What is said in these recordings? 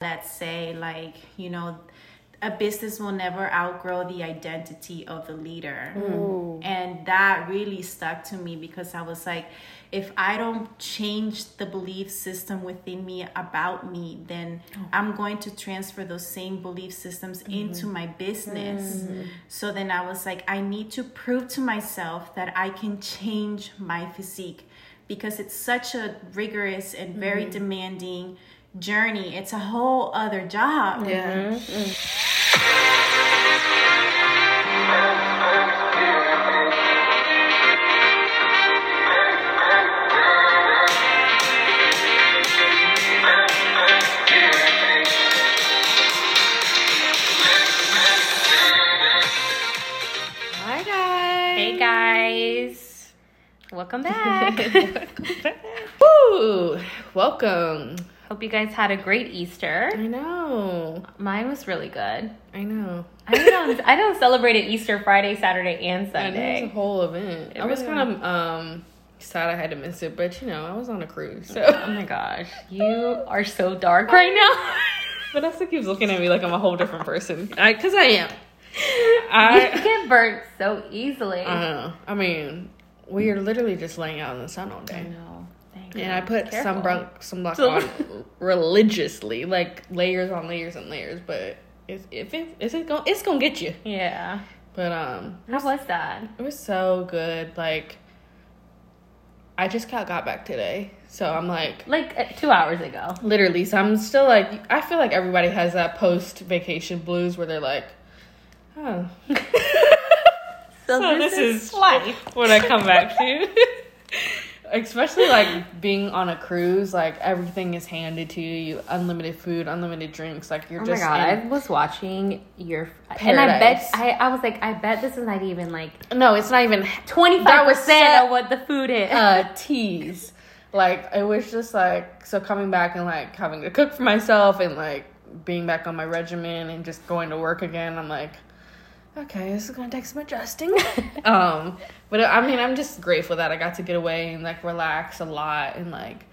that say like you know a business will never outgrow the identity of the leader. Mm. And that really stuck to me because i was like if i don't change the belief system within me about me then oh. i'm going to transfer those same belief systems mm-hmm. into my business. Mm-hmm. So then i was like i need to prove to myself that i can change my physique because it's such a rigorous and very mm-hmm. demanding journey. It's a whole other job. Yeah. Hi guys. Hey guys, welcome back. Woo! Welcome. Hope you guys had a great Easter. I know. Mine was really good. I know. I don't, I don't celebrate it Easter Friday, Saturday, and I know it's a Sunday. whole event. It I was really kind of um sad I had to miss it, but you know I was on a cruise, so. Oh my gosh, you are so dark right now. Vanessa keeps looking at me like I'm a whole different person. I, cause I am. you I. get burnt so easily. I know. I mean, we are literally just laying out in the sun all I day. know. And I put Careful. sunblock sunblock So- on religiously, like layers on layers and layers. But if if it is it going it's gonna get you. Yeah. But um, How was that? it was so good. Like, I just got got back today, so I'm like Like uh, two hours ago. literally. So I'm still like I feel like everybody has that post vacation blues where they're like, oh. So, So this, this is is- life. when I come back to. Especially like being on a cruise, like everything is handed to you, you unlimited food, unlimited drinks, like you're Oh my just god, in- I was watching your and I bet I, I was like I bet this is not even like no, it's not even twenty five percent of what the food is. uh tease. Like it was just like so coming back and like having to cook for myself and like being back on my regimen and just going to work again. I'm like, okay, this is gonna take some adjusting. um, but I mean, I'm just grateful that I got to get away and like relax a lot and like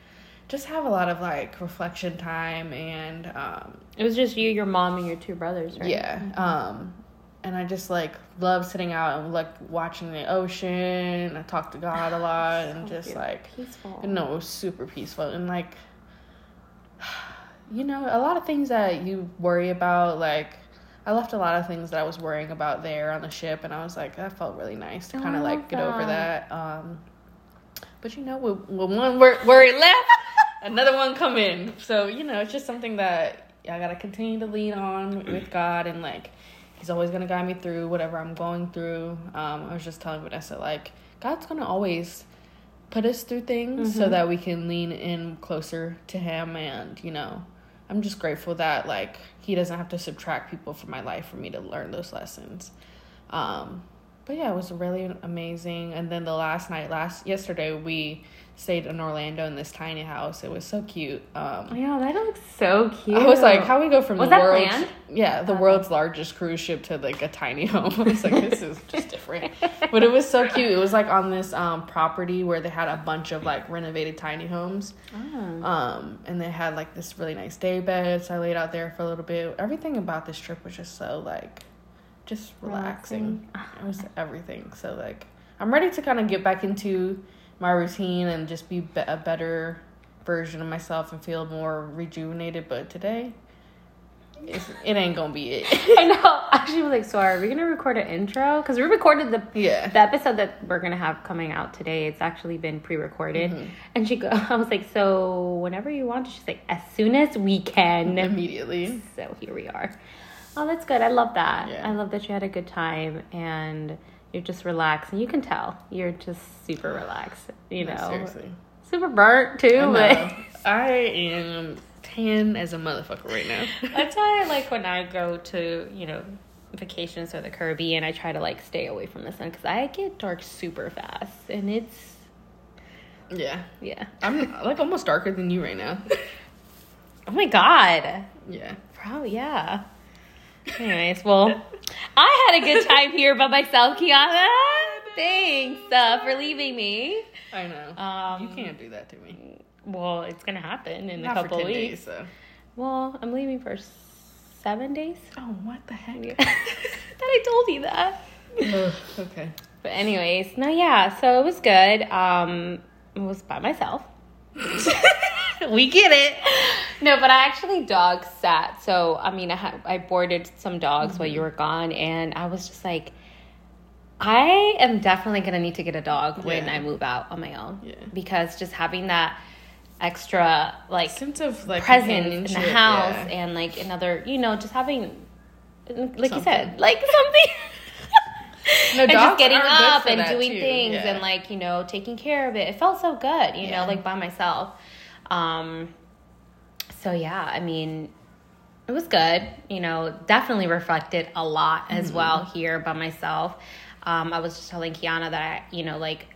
just have a lot of like reflection time and um, it was just you, your mom, and your two brothers, right? yeah. Um, and I just like love sitting out and like watching the ocean. I talk to God a lot and just like peaceful. no, it was super peaceful and like you know, a lot of things that you worry about, like I left a lot of things that I was worrying about there on the ship and I was like, that felt really nice to Oh, kind of like get over that. that. Um but you know, when, when one wor- worry left, another one come in. So, you know, it's just something that I gotta continue to lean on with God and like He's always gonna guide me through whatever I'm going through. Um, I was just telling Vanessa like God's gonna always put us through things so that we can lean in closer to Him, and you know, I'm just grateful that like He doesn't have to subtract people from my life for me to learn those lessons. Um, but yeah, it was really amazing. And then the last night, last yesterday, we stayed in Orlando in this tiny house. It was so cute. Um, Yeah, that looks so cute. I was like, how we go from Was the world's planned? yeah the Okay. world's largest cruise ship to like a tiny home. I was like, this is just different, but it was so cute. It was like on this um property where they had a bunch of like renovated tiny homes, Oh. um, and they had like this really nice day bed. So I laid out there for a little bit. Everything about this trip was just so like, just relaxing. Relaxing. It was everything. So like, I'm ready to kind of get back into my routine and just be, a better version of myself and feel more rejuvenated. But today, it's, it ain't gonna be it. I know. Actually, was like, so are we gonna record an intro? Because we recorded the yeah. the episode that we're gonna have coming out today. It's actually been pre-recorded, Mhm. and she go. I was like, so whenever you want. She's like, as soon as we can. Immediately. So here we are. Oh, that's good. I love that. Yeah. I love that you had a good time and you're just relaxed, and you can tell you're just super relaxed. You No, know, seriously. super burnt too. I, but. I am tan as a motherfucker right now. That's why I like when I go to, you know, vacations or the Caribbean, I try to like stay away from the sun because I get dark super fast. And it's, yeah. yeah. I'm like almost darker than you right now. Oh my God. Yeah. Probably, yeah. Anyways, well, I had a good time here by myself, Kiana. Thanks uh, for leaving me. I know. Um, you can't do that to me. Well, it's going to happen in Not a couple for 10 weeks. days, so. Well, I'm leaving for seven days. Oh, what the heck? Yeah. Thought I told you that. okay. But anyways, no, yeah. So it was good. Um, I was by myself. we get it. No, but I actually dog sat. So I mean, I ha- I boarded some dogs while you mm-hmm. were gone, and I was just like, I am definitely gonna need to get a dog when I move out on my own. Yeah. Because just having that extra like Sense of like presence in the house yeah. and like another, you know, just having, like you said, like something. No, and just getting up and doing too, things yeah. and like you know taking care of it. It felt so good, you Yeah. know, like by myself. Um, so yeah, I mean, it was good. You know, definitely reflected a lot as Mm-hmm. well here by myself. Um, I was just telling Kiana that I, you know, like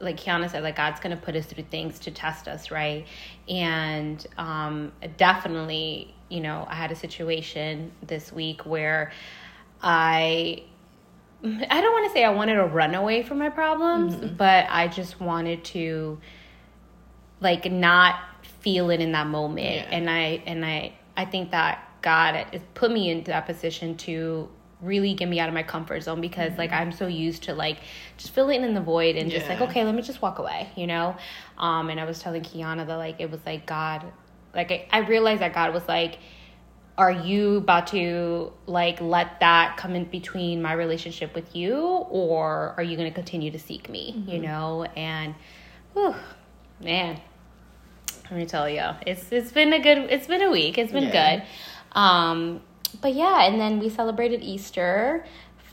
like Kiana said, like God's gonna put us through things to test us, right? And um, definitely, you know, I had a situation this week where I I don't want to say I wanted to run away from my problems, but I just wanted to like not feel it in that moment. Yeah. And I and I I think that God put me into that position to really get me out of my comfort zone because like I'm so used to like just filling in the void and just like okay, let me just walk away, you know? Um and I was telling Kiana that like it was like God like I, I realized that God was like are you about to like let that come in between my relationship with you or are you going to continue to seek me you know? And whew, man let me tell you it's it's been a good it's been a week it's been Yeah. good. Um but yeah and then we celebrated easter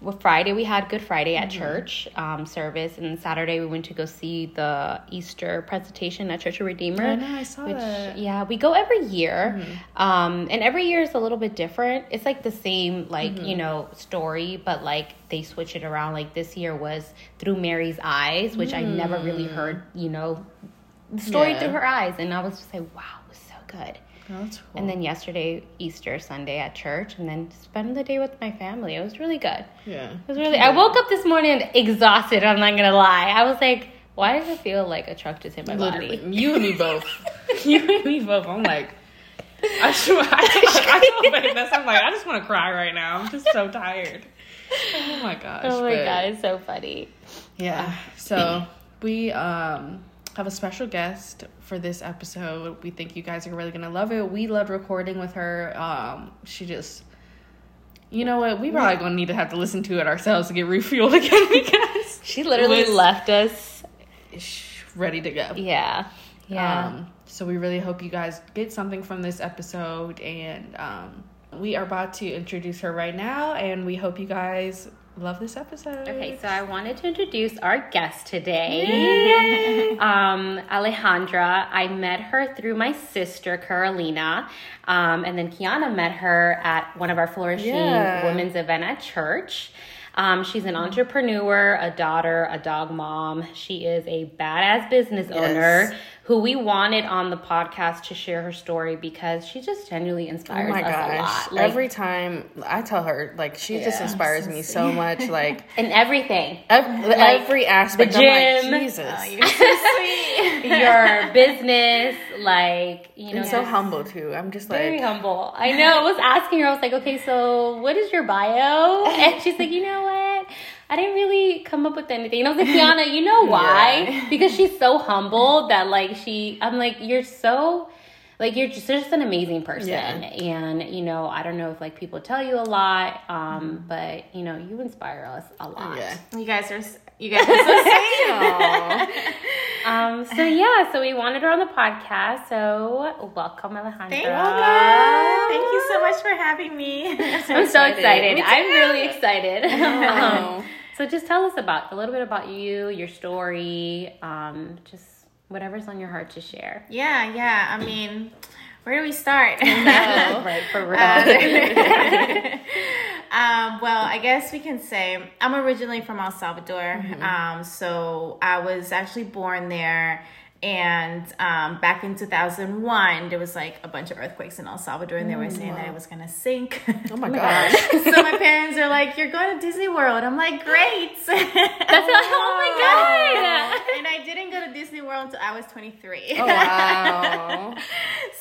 well, Friday we had Good Friday at church um, service, and Saturday we went to go see the Easter presentation at Church of Redeemer. I know, I saw which, that. Yeah, we go every year, um, and every year is a little bit different. It's like the same, like you know, story, but like they switch it around. Like this year was through Mary's eyes, which I never really heard. You know, the story Yeah. through her eyes, and I was just like, wow, it was so good. That's cool. And then yesterday, Easter Sunday at church, and then spend the day with my family. It was really good. yeah. It was really. I woke up this morning exhausted. I'm not gonna lie. I was like, why does it feel like a truck just hit my Literally, body? you and me both. you and me both. I'm like, I should. I, I told Vanessa, I'm like, I just want to cry right now. I'm just so tired. Oh my gosh. Oh my but- god, it's so funny. Yeah. So we um have a special guest for this episode. We think you guys are really gonna love it. We loved recording with her. Um, she just. You know what? We probably gonna need to have to listen to it ourselves to get refueled again because She literally left us. ready to go. Yeah, yeah. Um, so we really hope you guys get something from this episode, and um, we are about to introduce her right now, and we hope you guys love this episode. Okay, so I wanted to introduce our guest today, um, Alejandra. I met her through my sister Carolina, um, and then Kiana met her at one of our flourishing Yeah. women's event at church. Um, she's an entrepreneur, a daughter, a dog mom. She is a badass business owner who we wanted on the podcast to share her story because she just genuinely Oh inspires my us a gosh! lot. Like, Every time I tell her, like she just Yeah. inspires me so much. Like in everything. ev- every aspect. the I'm gym. like, Jesus, Oh, you're so sweet. your business, like you know, and so just humble too. I'm just Very like, very humble. I know. I was asking her. I was like, okay, so what is your bio? And she's like, you know what? I didn't really come up with anything. And I was like, Kiana, you know why? Yeah. Because she's so humble that like she. I'm like, you're so. Like you're just, just an amazing person, Yeah. and you know I don't know if like people tell you a lot, um, but you know you inspire us a lot. yeah. You guys are you guys are so sweet. Um, so yeah, so we wanted her on the podcast. So welcome, Alejandra. Thank you. Thank you so much for having me. I'm so excited. excited. I'm really excited. Oh. Um, so just tell us about a little bit about you, your story, um, just whatever's on your heart to share. yeah, yeah. I mean, where do we start? right, for real. um, well, I guess we can say I'm originally from El Salvador. Um, so I was actually born there. And um, back in 2001, there was like a bunch of earthquakes in El Salvador, and they were saying that it was gonna sink. Oh my gosh. so my parents are like, "You're going to Disney World." I'm like, "Great!" That's oh my god. and I didn't go to Disney Disney World until I was 23. Oh wow.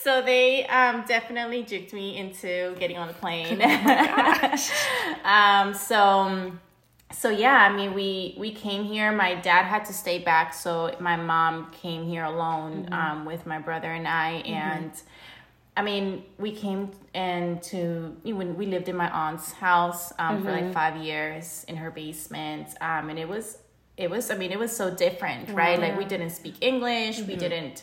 so they um, definitely juked me into getting on the plane. Oh um, so so yeah, I mean we we came here. My dad had to stay back, so my mom came here alone Mm-hmm. um, with my brother and I, and. I mean, we came into when we lived in my aunt's house um, for Mm-hmm. like five years in her basement, um, and it was it was I mean it was so different, right? Like we didn't speak English, Mm-hmm. we didn't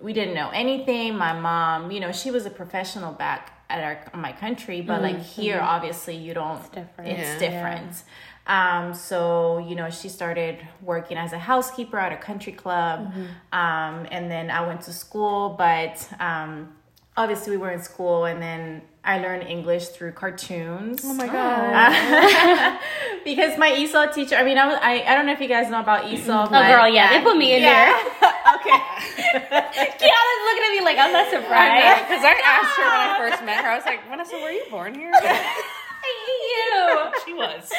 we didn't know anything. My mom, you know, she was a professional back at our my country, but like here, obviously, you don't. It's different. It's Yeah. different. Um, so you know, she started working as a housekeeper at a country club, um, and then I went to school, but um, obviously we were in school, and then I learned English through cartoons. Oh my god. because my ESOL teacher, I mean, I, was, I I don't know if you guys know about ESOL. Oh, girl, yeah, they put me in yeah. there. okay. Kiana's looking at me like I'm not surprised. Because I asked her when I first met her, I was like, Vanessa, were you born here? I hate you. she was.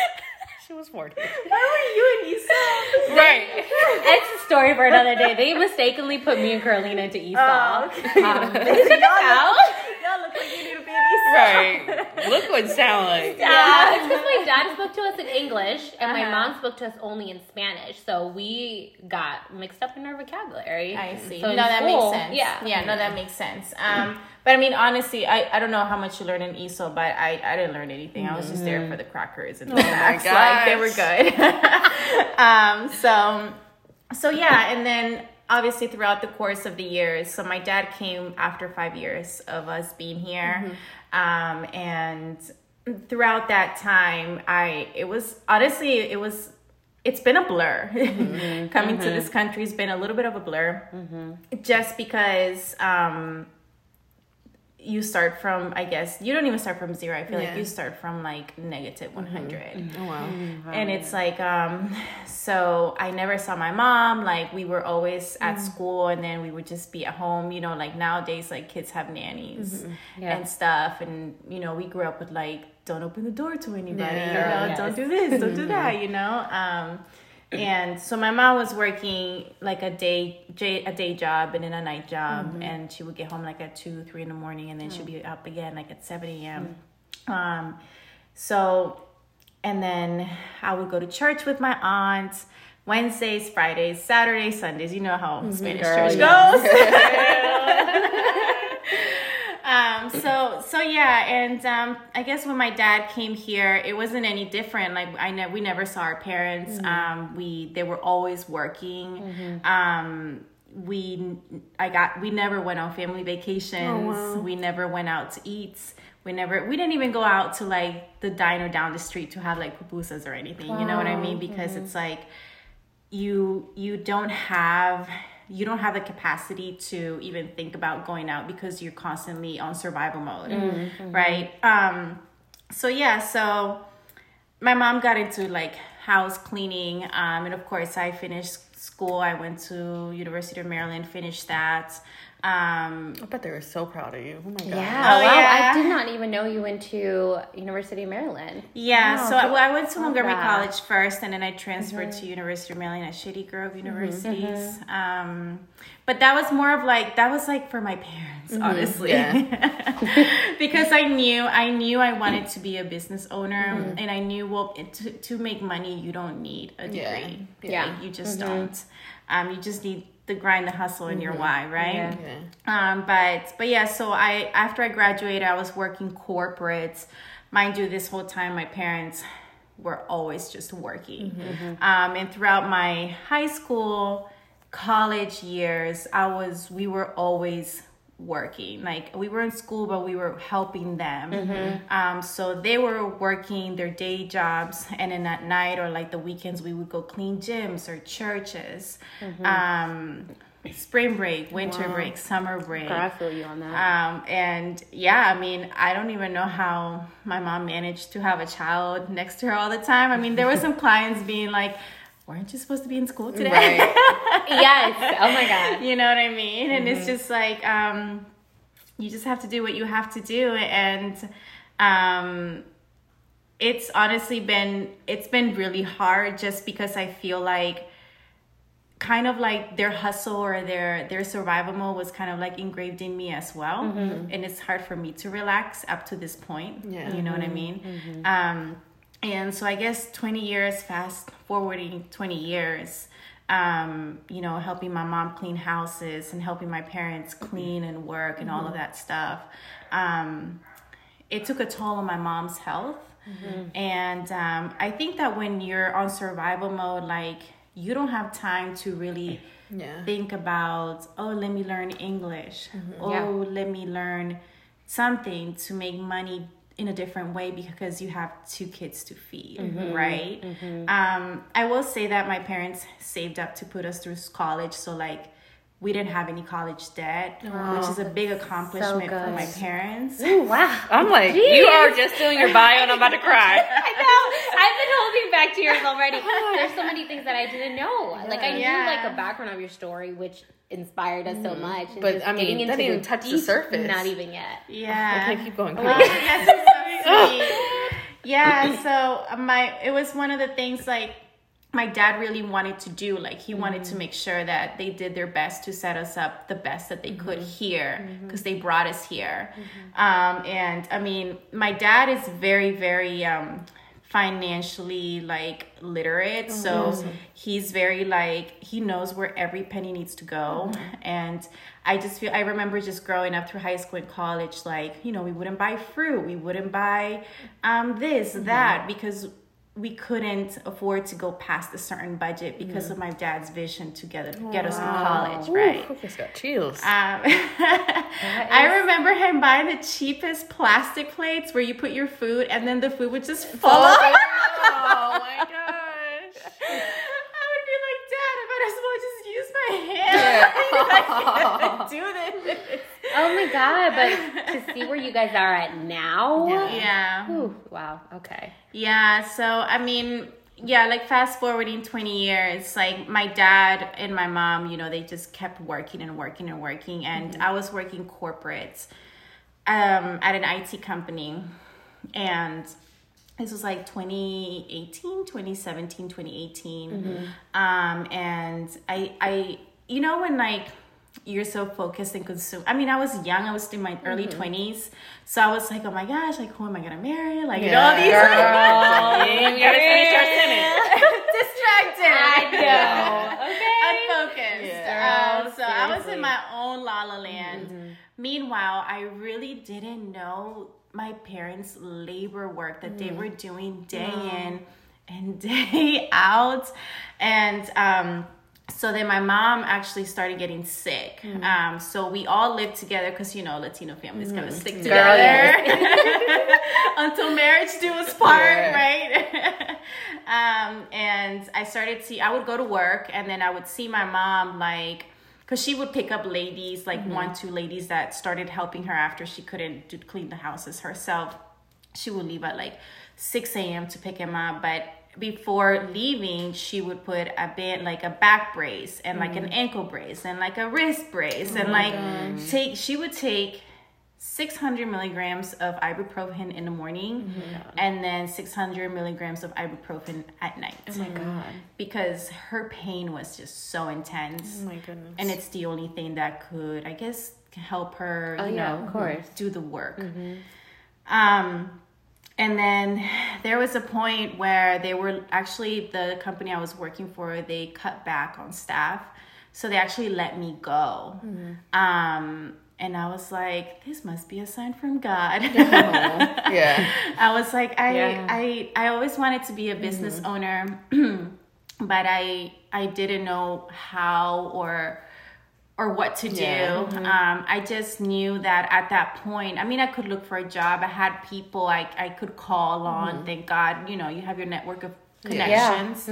She was born here. Why were you in ESOL? Right. It's a story for another day. They mistakenly put me and Carolina into ESOL. Oh, okay. Um, us out. Y'all look like you need to be in ESOL. Right. Look what it sound like. Yeah, it's because my dad spoke to us in English and my Uh-huh. mom spoke to us only in Spanish. So we got mixed up in our vocabulary. I see. So no, that school, makes sense. Yeah. Yeah, no, that makes sense. Um, but I mean, honestly, I, I don't know how much you learned in ESOL, but I, I didn't learn anything. I was just there for the crackers and the snacks. Like, they were good. um, so, so yeah, and then obviously throughout the course of the years, so my dad came after five years of us being here. Um, and throughout that time, I, it was, honestly, it was, it's been a blur. Coming to this country has been a little bit of a blur. Just because um you start from i guess you don't even start from zero. I feel Yeah. like you start from like negative mm-hmm. 100 mm-hmm. Oh mm-hmm. wow. and it's like um so i never saw my mom. Like we were always at mm. school and then we would just be at home you know like nowadays like kids have nannies Yeah. and stuff. And you know we grew up with like don't open the door to anybody Yeah. you know Yes. don't do this. Don't do that you know? Um and so my mom was working like a day a day job and then a night job. Mm-hmm. And she would get home like at 2 3 in the morning and then she'd mm. be up again like at 7 a.m mm. um so and then i would go to church with my aunt wednesdays fridays saturdays sundays you know how mm-hmm. spanish Girl, church yes. goes um so so yeah and um i guess when my dad came here it wasn't any different. Like i know we never saw our parents. Um we they were always working. Um we i got we never went on family vacations. We never went out to eat. We never we didn't even go out to like the diner down the street to have like pupusas or anything. You know what i mean? Because it's like you you don't have you don't have the capacity to even think about going out because you're constantly on survival mode right? Um so yeah so my mom got into like house cleaning um and of course i finished school. I went to university of maryland finished that um I bet they were so proud of you. Oh my god. Yeah. Oh, wow. yeah. I did not even know you went to University of Maryland. Yeah, Wow, so I, well, I went to Montgomery that. College first, and then I transferred to University of Maryland at Shady Grove Universities. Um, but that was more of like that was like for my parents, honestly, because I knew I knew I wanted to be a business owner, and I knew well to to make money you don't need a Yeah. degree. Yeah. Like, you just don't. Um, you just need the grind, the hustle, and your why, right? Yeah. Yeah. Um, but but yeah, so I after I graduated, I was working corporate. Mind you, this whole time my parents were always just working. Um, and throughout my high school, college years, I was we were always working. Like we were in school, but we were helping them. Um, so they were working their day jobs, and then at night or like the weekends, we would go clean gyms or churches. Um, spring break, winter break, summer break. I feel you on that. Um, and yeah, I mean, I don't even know how my mom managed to have a child next to her all the time. I mean, there were some clients being like, weren't you supposed to be in school today? Right. yes. Oh my god. you know what I mean? And it's just like, um, you just have to do what you have to do. And, um, it's honestly been, it's been really hard just because I feel like kind of like their hustle or their their survival mode was kind of like engraved in me as well Mm-hmm. and it's hard for me to relax up to this point Yeah. Mm-hmm. you know what i mean um and so i guess 20 years fast forwarding 20 years um you know helping my mom clean houses and helping my parents clean and work and all of that stuff um it took a toll on my mom's health. And um, i think that when you're on survival mode like you don't have time to really Yeah. think about oh let me learn english. Oh Yeah. let me learn something to make money in a different way because you have two kids to feed right? Um, i will say that my parents saved up to put us through college. So like we didn't have any college debt which is a big accomplishment for my parents Ooh, wow. I'm like, Jeez. you are just doing your bio and I'm about to cry. I know. I've been holding back tears already. There's so many things that I didn't know. Like I knew Yeah. like a background of your story, which inspired us so mm-hmm. much. And But, I mean, getting that into didn't the even touch the surface. Not even yet. yeah Okay, keep going. Oh, Keep going. yes, so. Yeah, so uh, my it was one of the things like my dad really wanted to do. Like he wanted to make sure that they did their best to set us up the best that they could here because they brought us here. Um, and I mean, my dad is very, very um, financially like literate so he's very like he knows where every penny needs to go. And i just feel i remember just growing up through high school and college like you know we wouldn't buy fruit we wouldn't buy um this that because we couldn't afford to go past a certain budget because of my dad's vision to get, get us through college right Ooh, got chills. um, I remember him buying the cheapest plastic plates where you put your food and then the food would just fall off. oh my gosh. I would be like, Dad, I might as well just use my hand. I can't do this. Oh my god! But to see where you guys are at now. Yeah. Ooh, wow. Okay. Yeah. So, I mean, yeah, like fast forwarding 20 years, like my dad and my mom, you know, they just kept working and working and working. And I was working corporate um, at an IT company. And this was like 2018 2017 2018 um and i i you know when like you're so focused and consumed. I mean i was young. I was in my early 20s so i was like oh my gosh like who am i gonna marry? Like you know all these Girl, you gotta finish your sentence. distracted. I know. Okay. unfocused. Yeah. um, so i was in my own la la land. Meanwhile i really didn't know my parents labor work that they were doing day in and day out. And um so then my mom actually started getting sick. Um so we all lived together because you know latino families kind of stick together. until marriage do us part Yeah. right? Um and i started to i would go to work and then i would see my mom like because she would pick up ladies like one two ladies that started helping her after she couldn't do clean the houses herself. She would leave at like 6 a.m to pick him up but before leaving she would put a bit like a back brace and like an mm-hmm. ankle brace and like a wrist brace and oh like take she would take 600 milligrams of ibuprofen in the morning mm-hmm. and then 600 milligrams of ibuprofen at night. Oh my god. because her pain was just so intense. Oh my goodness. and it's the only thing that could i guess help her Oh, you yeah, know of course. do the work. Mm-hmm. Um and then there was a point where they were actually the company i was working for they cut back on staff. So they actually let me go. Um and i was like this must be a sign from god. Yeah. I was like, I, Yeah. I, I always wanted to be a business owner, but I, I didn't know how or, or what to do. Yeah. Um, I just knew that at that point, I mean, I could look for a job. I had people I, I could call on. Thank God, you know, you have your network of connections.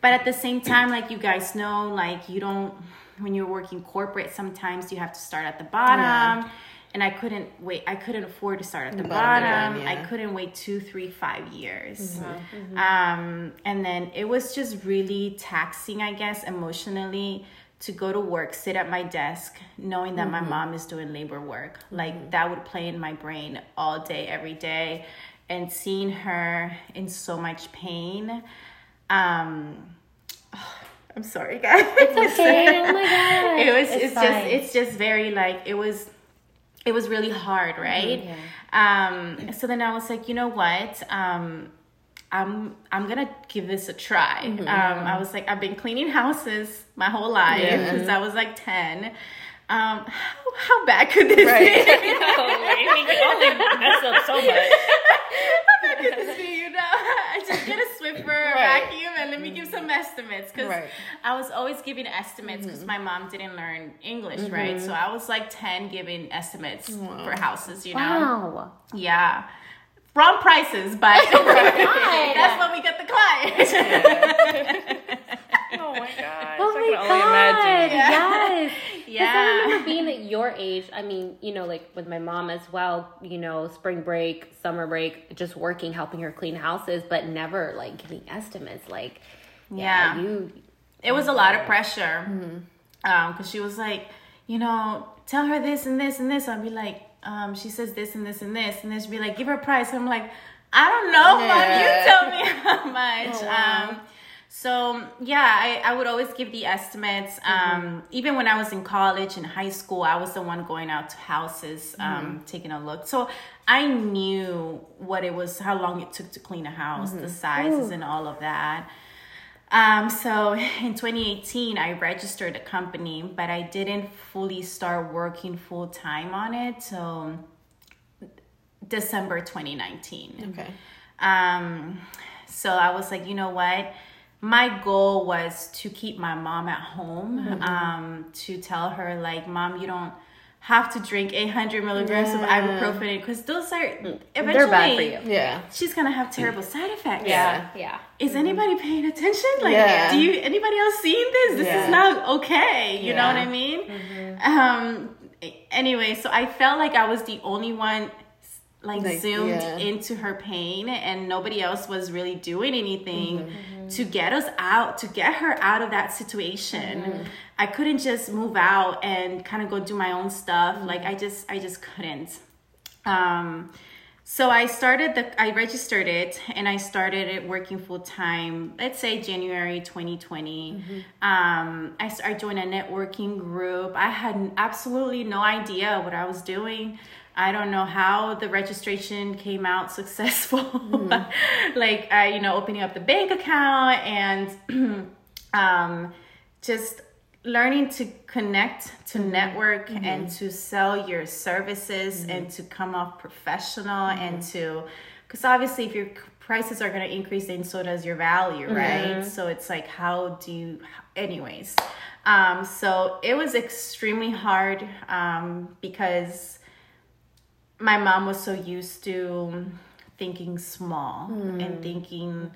But at the same time, like you guys know, like you don't, when you're working corporate, sometimes you have to start at the bottom. And I couldn't wait. I couldn't afford to start at the, bottom I couldn't wait two, three, five years. Mm-hmm. Um, and then it was just really taxing, I guess, emotionally to go to work, sit at my desk, knowing that Mm-hmm. my mom is doing labor work. Like that would play in my brain all day, every day. And seeing her in so much pain, um, I'm sorry, guys. It's okay. Oh my god. it was It's it's, just. It's just very like it was it was really hard right Yeah. um so then i was like you know what um i'm i'm gonna give this a try um i was like i've been cleaning houses my whole life Yeah. since i was like 10 um how, how bad could this Right. be can only mess up so much. how bad could this be you know I just get a swiffer Right. vacuum and let me give some estimates because Right. i was always giving estimates because my mom didn't learn english right so i was like 10 giving estimates for houses you know Wow. Yeah. Wrong prices, but that's when we get the client. Oh my god! Oh my god. only imagine. Yes. Because I remember being at your age. I mean, you know, like with my mom as well. You know, spring break, summer break, just working, helping her clean houses, but never like giving estimates. Like, yeah, Yeah. you. It was a lot of pressure. Um, cause she was like, you know, tell her this and this and this. I'd be like, um, she says this and this and this, and then she'd be like, give her a price. I'm like, I don't know, mom. You tell me how much. Oh, wow. Um, so yeah, I, I would always give the estimates. Um, even when I was in college and high school, I was the one going out to houses, um, taking a look. So I knew what it was, how long it took to clean a house, the sizes, and all of that. Um, so in 2018, I registered a company, but I didn't fully start working full time on it till December 2019. Okay. Um, so I was like, you know what? My goal was to keep my mom at home, um, to tell her, like, mom, you don't have to drink 800 milligrams of ibuprofen because those are eventually They're bad for you. Yeah. she's gonna have terrible side effects. Yeah. Yeah. Is anybody paying attention? Like, Yeah. do you anybody else seeing this? This Yeah. is not okay. You know what I mean? Um. Anyway, so I felt like I was the only one like, Like, zoomed yeah. into her pain, and nobody else was really doing anything Mm-hmm. To get us out, to get her out of that situation. Mm-hmm. I couldn't just move out and kind of go do my own stuff. Mm-hmm. Like I just, I just couldn't. Um, so I started the, I registered it and I started it working full time, let's say January 2020. Um, I, I joined a networking group. I had absolutely no idea what I was doing. I don't know how the registration came out successful. like, I, you know, opening up the bank account and um, just learning to connect to network and to sell your services and to come off professional and to because obviously if your prices are going to increase then so does your value right? So it's like how do you anyways. Um, so it was extremely hard um, because my mom was so used to thinking small and thinking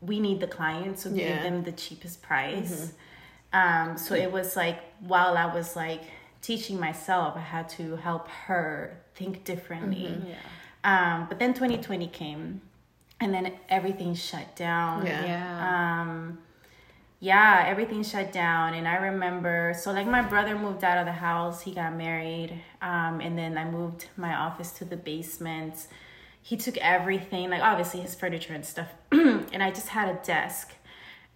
we need the clients, so give them the cheapest price. Um, so it was like while i was like teaching myself i had to help her think differently. Um, but then 2020 came and then everything shut down. Yeah. Yeah. um yeah everything shut down. And i remember so like my brother moved out of the house. He got married um and then i moved my office to the basement. He took everything like obviously his furniture and stuff and i just had a desk.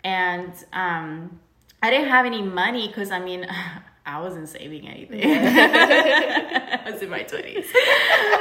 And um i didn't have any money because i mean i wasn't saving anything i was in my 20s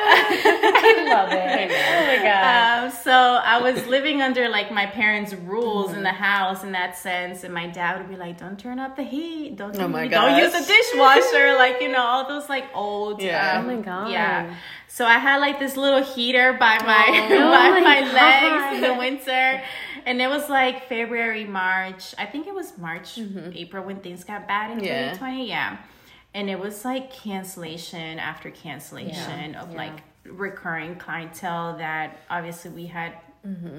I love it. Oh my god. um, so I was living under like my parents' rules in the house in that sense, and my dad would be like, "Don't turn up the heat. Don't Oh don't use the dishwasher." like you know all those like old. Yeah. um, Oh my God. Yeah. So I had like this little heater by my Oh by my my, legs in the winter, and it was like February, March. I think it was March, April when things got bad in Yeah. 2020. Yeah. And it was like cancellation after cancellation of Yeah. like recurring clientele that obviously we had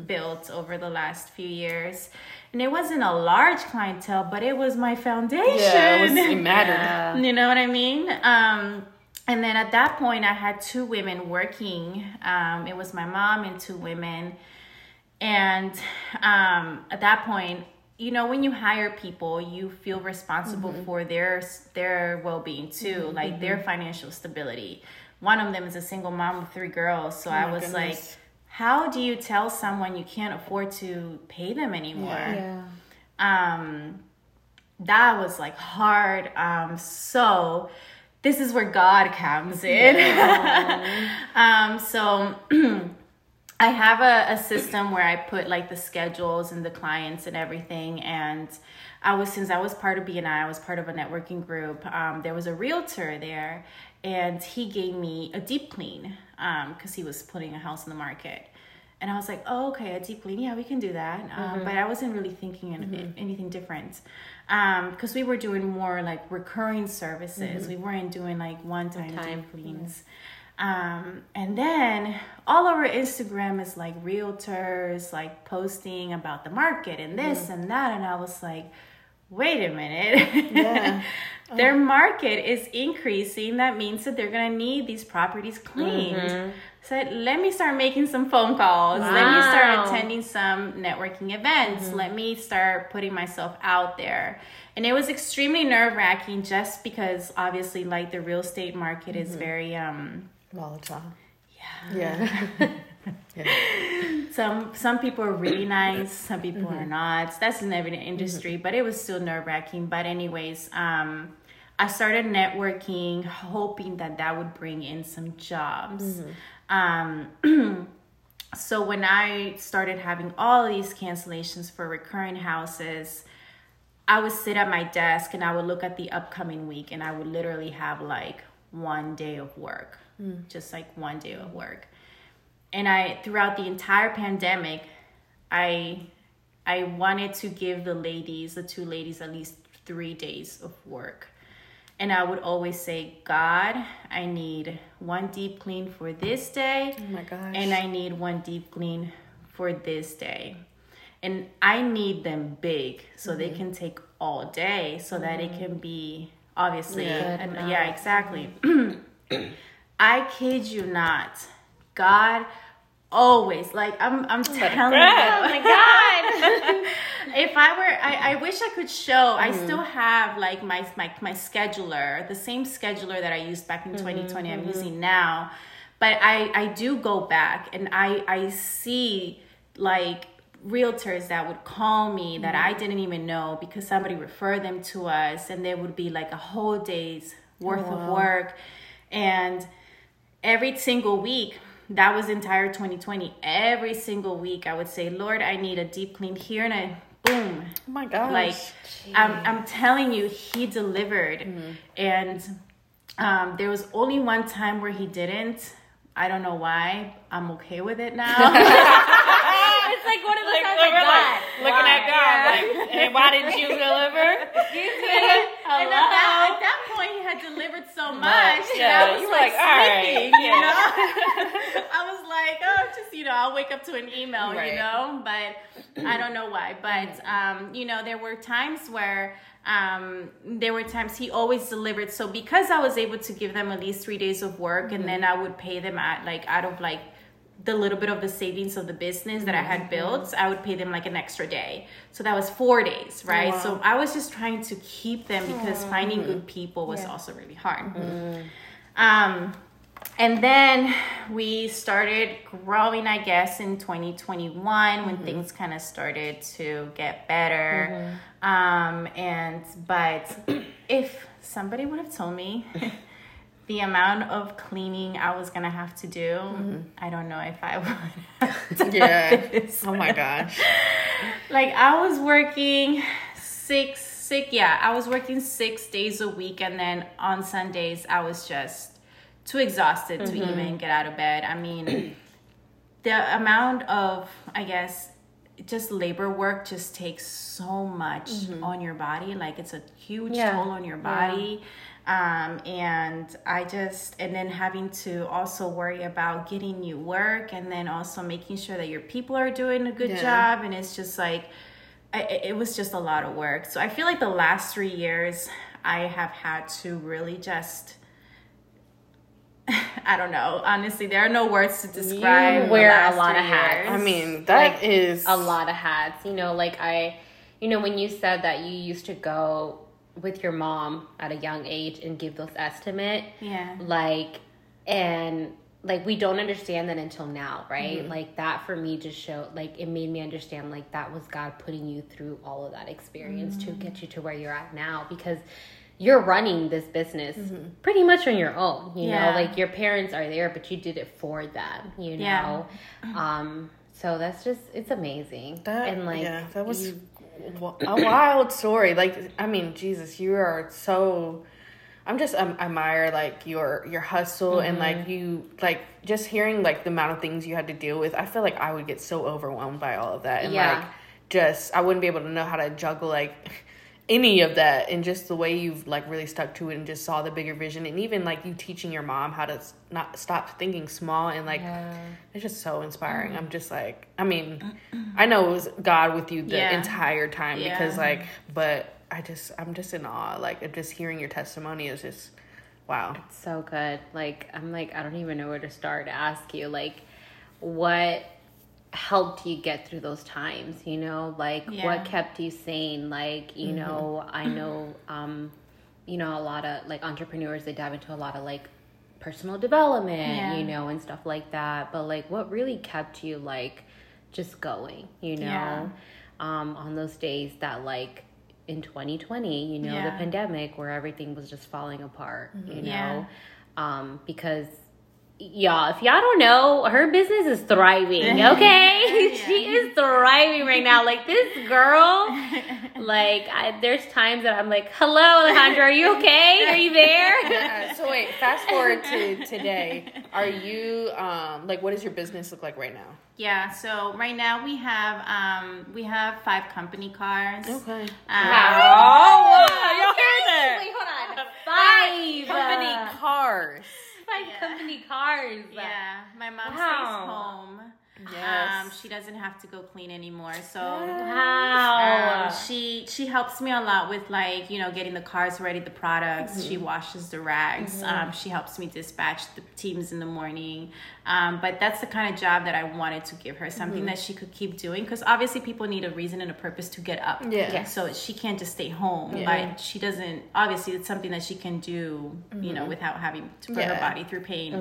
built over the last few years. And it wasn't a large clientele, but it was my foundation. Yeah. It, was, it mattered. Yeah. You know what I mean? Um, and then at that point, I had two women working. Um, it was my mom and two women. And um, at that point, you know, when you hire people, you feel responsible for their their well being too, like their financial stability. One of them is a single mom with three girls, so I my was like, how do you tell someone you can't afford to pay them anymore? Yeah. um that was like hard. Um, so this is where God comes in. um, so I have a, a system where I put like the schedules and the clients and everything. And I was, since I was part of BNI, I was part of a networking group. Um, there was a realtor there and he gave me a deep clean because um, he was putting a house in the market. And I was like, oh, okay, a deep clean. Yeah, we can do that. Um, mm-hmm. But I wasn't really thinking mm-hmm. anything different because um, we were doing more like recurring services. Mm-hmm. We weren't doing like one time, deep cleans. Um, and then all over Instagram is like realtors like posting about the market and this mm-hmm. and that. And I was like, wait a minute. Yeah. Their market is increasing. That means that they're to need these properties cleaned. Mm-hmm. Let me start making some phone calls. Wow. Let me start attending some networking events. Mm-hmm. Let me start putting myself out there. And it was extremely nerve wracking just because obviously like the real estate market mm-hmm. is very um volatile. Yeah. Yeah. yeah. Some some people are really nice, some people mm-hmm. are not. That's in every industry, mm-hmm. but it was still nerve wracking. But anyways, um, I started networking, hoping that that would bring in some jobs. Mm-hmm. Um, so when I started having all these cancellations for recurring houses, I would sit at my desk and I would look at the upcoming week, and I would literally have like one day of work mm. just like one day of work. And I throughout the entire pandemic, I I wanted to give the ladies, the two ladies, at least three days of work. And I would always say, God, I need one deep clean for this day. Oh my gosh. And I need one deep clean for this day. And I need them big so mm-hmm. they can take all day so mm-hmm. that it mm-hmm. can be obviously yeah, and, yeah exactly. I kid you not. God always like I'm I'm telling you. Oh my god. if I were I, I wish I could show. Mm-hmm. I still have like my my my scheduler, the same scheduler that I used back in mm-hmm, 2020 I'm mm-hmm. using now. But I I do go back and I I see like realtors that would call me that mm-hmm. I didn't even know because somebody referred them to us and there would be like a whole day's worth of work and every single week that was entire 2020 every single week i would say lord i need a deep clean here and i boom. Oh my god like I'm, I'm telling you he delivered. Mm-hmm. and um, there was only one time where he didn't. I don't know why. I'm okay with it now like one of those like, times like, God. looking at God, yeah. like, and why didn't you deliver? Excuse me. And at that, at that point, he had delivered so much. Yeah, I was you like, like sleeping, right. you know. I was like, oh, just you know, I'll wake up to an email, right. you know. But I don't know why. But um, you know, there were times where um, there were times he always delivered. So because I was able to give them at least three days of work, mm-hmm. and then I would pay them at like out of like the little bit of the savings of the business that I had mm-hmm. built, I would pay them like an extra day. So that was four days, right? Wow. So I was just trying to keep them because mm-hmm. finding good people was yeah. also really hard. Mm-hmm. Um, and then we started growing, I guess, in 2021 when mm-hmm. things kind of started to get better. Mm-hmm. Um, and but if somebody would have told me the amount of cleaning I was gonna have to do, mm-hmm. I don't know if I would. yeah. Oh my gosh. like I was working six, six. Yeah, I was working six days a week, and then on Sundays I was just too exhausted mm-hmm. to even get out of bed. I mean, the amount of, I guess, just labor work just takes so much mm-hmm. on your body. Like it's a huge yeah. toll on your body. Yeah um, and I just, and then having to also worry about getting new work and then also making sure that your people are doing a good yeah. job. And it's just like, I, it was just a lot of work. So I feel like the last three years, I have had to really just, I don't know. Honestly, there are no words to describe. You wear a lot of hats. I mean, that like, is a lot of hats. You know, like I, you know, when you said that you used to go with your mom at a young age and give those estimate. Yeah. Like and like we don't understand that until now, right? Mm-hmm. Like that for me just showed like it made me understand like that was God putting you through all of that experience to mm-hmm. get you to where you're at now because you're running this business mm-hmm. pretty much on your own, you Yeah. know, like your parents are there but you did it for them, you Yeah. know. Um so that's just it's amazing. That, and like yeah, that was you- w- a wild story. Like, I mean, Jesus, you are so. I'm just um, admire like your your hustle and Mm-hmm. like you like just hearing like the amount of things you had to deal with. I feel like I would get so overwhelmed by all of that and Yeah. like just I wouldn't be able to know how to juggle like any of that and just the way you've like really stuck to it and just saw the bigger vision and even like you teaching your mom how to s- not stop thinking small and like it's just so inspiring. Mm-hmm. I'm just like, I mean, I know it was God with you the Yeah. entire time because like, but I just, I'm just in awe. Like, just hearing your testimony is just, wow. so good. Like I'm like I don't even know where to start to ask you like what helped you get through those times, you know? Like Yeah. what kept you sane? Like, you know, I know um you know a lot of like entrepreneurs they dive into a lot of like personal development, Yeah. you know, and stuff like that. But like what really kept you like just going, you know? Yeah. Um on those days that like in 2020, you know, the pandemic where everything was just falling apart, you know? Um, because y'all, if y'all don't know, her business is thriving, okay? Yeah. she is thriving right now. Like this girl, like I, there's times that I'm like, hello, Alejandra, are you okay? Are you there? Uh, so wait, fast forward to today. Are you, um, like, what does your business look like right now? Yeah, so right now we have um we have five company cars. Okay. Um, Oh, wow, y'all heard that? Wait, hold on. Five Company cars. Five company cars. Yeah, my mom Wow. stays home. Yes. Um, she doesn't have to go clean anymore. So Wow. um, she she helps me a lot with like you know getting the cars ready, the products. She washes the rags. Um, she helps me dispatch the teams in the morning. Um, but that's the kind of job that I wanted to give her, something that she could keep doing because obviously people need a reason and a purpose to get up. Yeah. So she can't just stay home. Yeah. But she doesn't. Obviously, it's something that she can do. You know, without having to put her body through pain.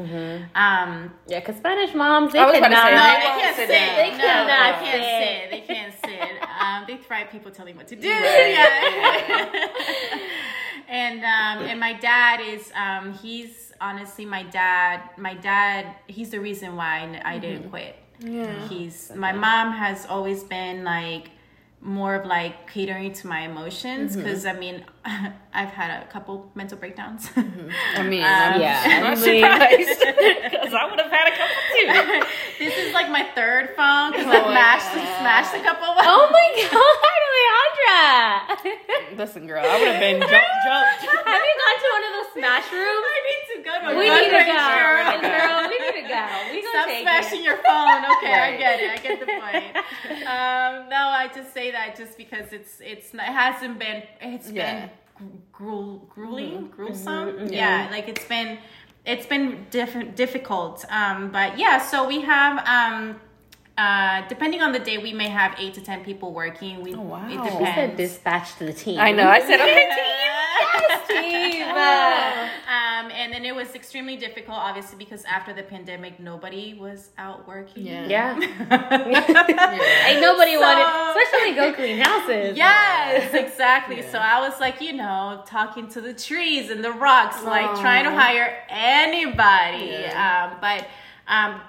Um, Yeah, because Spanish moms, they I was about to cannot. Say, no, they they can't sit down. They No, cannot. no. They can't sit. They can't sit. Um, they thrive people telling what to do. Right. Yeah. and um, and my dad is um, he's honestly my dad. My dad. He's the reason why I didn't quit. Yeah. He's my mom has always been like more of like catering to my emotions because I mean I've had a couple mental breakdowns. I mean, I'm yeah, I mean- surprised because I would have had a couple too. this is like my third phone because Oh I my mashed smashed a couple. Oh my god, Alejandra! Listen, girl, I would have been jump, jumped. Have you gone to one of those smash rooms? I need to go to We need to go, girl. girl. We need to go. We gonna Stop smashing it. your phone. Okay, I get it. I get the point. Um, no, I just say that just because it's it's it hasn't been it's Yeah. been gruel, grueling, gruesome. Mhm. Yeah. like it's been it's been different difficult. Um, but yeah, so we have um. Uh, depending on the day, we may have eight to ten people working. We, Oh, wow. It She She said depends. dispatch to the team. I know. I said, okay, Steve. Um, and then it was extremely difficult, obviously, because after the pandemic, nobody was out working. Yeah. Yeah. Ain't nobody So- wanted, especially go clean houses. Yes, exactly. Yeah. So I was like, you know, talking to the trees and the rocks, like trying to hire anybody. Yeah. Um, but um,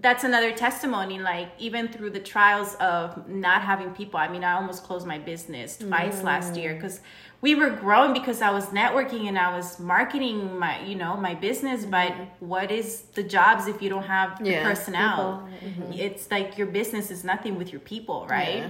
that's another testimony. Like even through the trials of not having people. I mean, I almost closed my business twice last year mm. because we were growing because I was networking and I was marketing my, you know, my business. But what is the jobs if you don't have the Yeah. personnel? Mm-hmm. It's like your business is nothing with your people, right? Yeah.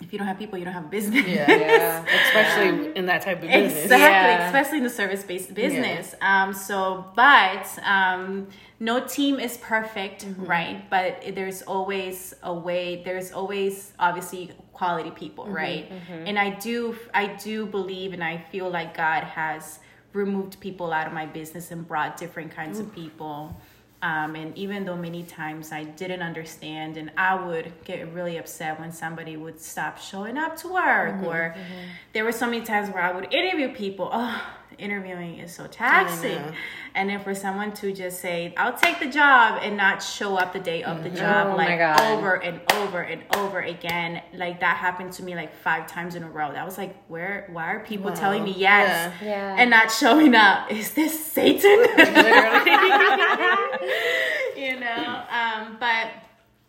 If you don't have people, you don't have business. Yeah. Yeah. Especially in that type of business. Exactly, Yeah. especially in the service-based business. Um, so, but um, no team is perfect, Mm-hmm. right? But there's always a way. There's always obviously quality people, Mm-hmm, right? And I do, I do believe, and I feel like God has removed people out of my business and brought different kinds of people. Um, and even though many times I didn't understand, and I would get really upset when somebody would stop showing up to work, or there were so many times where I would interview people, oh, interviewing is so taxing. And then for someone to just say, I'll take the job and not show up the day of the job, Oh like over and over and over again, like that happened to me like five times in a row. That was like, where, why are people Wow. telling me yes Yeah. Yeah. and not showing up? Is this Satan? you know, um, but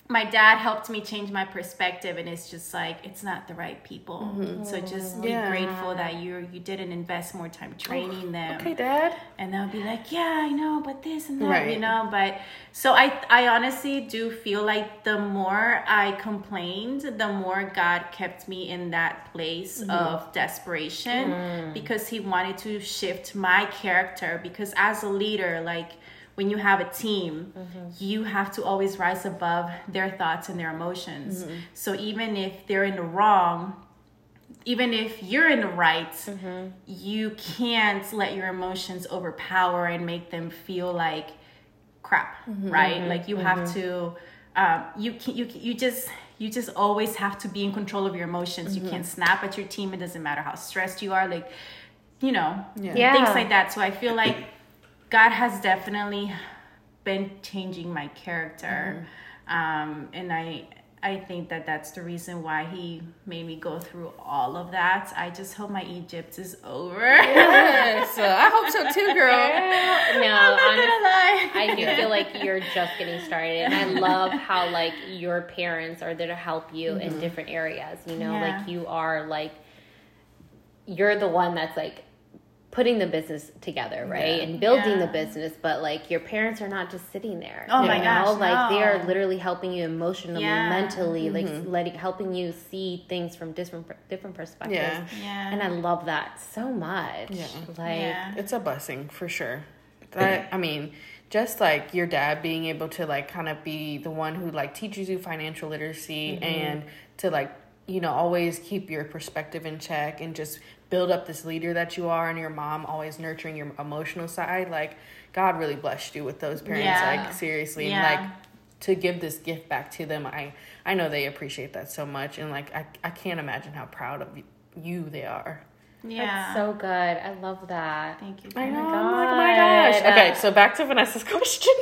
my dad helped me change my perspective and it's just like it's not the right people. Mm-hmm. So just be Yeah. grateful that you you didn't invest more time training oh, them. Okay, Dad. and they'll be like yeah i know but this and that you know but so i i honestly do feel like the more i complained the more god kept me in that place mm-hmm. of desperation mm. because he wanted to shift my character because as a leader like when you have a team, mm-hmm. you have to always rise above their thoughts and their emotions. Mm-hmm. So even if they're in the wrong, even if you're in the right, mm-hmm. you can't let your emotions overpower and make them feel like crap, right? Like you have to, um, you can you you just you just always have to be in control of your emotions. You can't snap at your team. It doesn't matter how stressed you are. Like, you know, Yeah. things like that. So I feel like God has definitely been changing my character, um, and I I think that that's the reason why He made me go through all of that. I just hope my Egypt is over. Yes, I hope so too, girl. no, I'm not honestly, gonna lie. I do feel like you're just getting started, and I love how like your parents are there to help you in different areas. You know, Yeah. like you are like you're the one that's like putting the business together, right, Yeah. and building Yeah. the business. But like your parents are not just sitting there. Oh you my know? gosh, like they are literally helping you emotionally, Yeah. mentally, like mm-hmm. letting helping you see things from different different perspectives. Yeah. Yeah. And I love that so much. Yeah. Like Yeah. It's a blessing for sure. That, I mean, just like your dad being able to like kind of be the one who like teaches you financial literacy mm-hmm. and to like you know always keep your perspective in check and just build up this leader that you are and your mom always nurturing your emotional side like god really blessed you with those parents Yeah. like seriously Yeah. like to give this gift back to them i i know they appreciate that so much and like i, I can't imagine how proud of you they are yeah. That's so good. I love that. Thank you. I know. Karen. I'm like, oh my gosh. God. Okay, so back to Vanessa's question.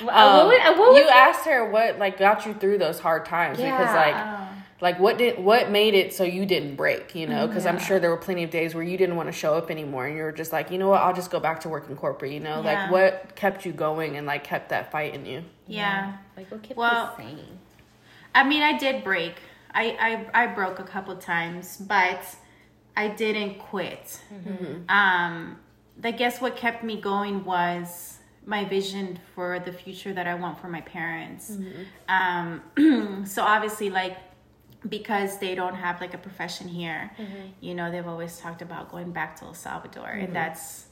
what was- uh, what was you it? asked her what like got you through those hard times because like Oh. Like what did what made it so you didn't break you know because i'm sure there were plenty of days where you didn't want to show up anymore and you were just like you know what i'll just go back to working corporate you know Yeah. like what kept you going and like kept that fight in you Yeah. Like what kept Well- you sane? I mean, I did break. I, I, I broke a couple times, but I didn't quit. Um, I guess what kept me going was my vision for the future that I want for my parents. Um, so obviously, like, because they don't have like a profession here, mm-hmm. you know, they've always talked about going back to El Salvador, and mm-hmm. that's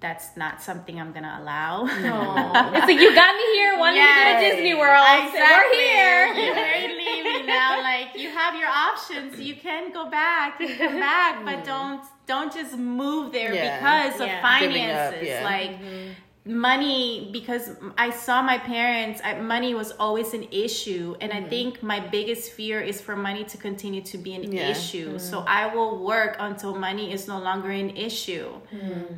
that's not something I'm gonna allow. It's like you got me here, wanting to go to Disney World. Exactly. We're here. You're leaving now. Like you have your options. You can go back and come back, but don't don't just move there Yeah. because of Yeah. Giving up, finances. yeah. Like mm-hmm. Money, because I saw my parents. I, money was always an issue, and I mm-hmm. think my biggest fear is for money to continue to be an Yeah. issue. Mm-hmm. So I will work until money is no longer an issue. Mm-hmm.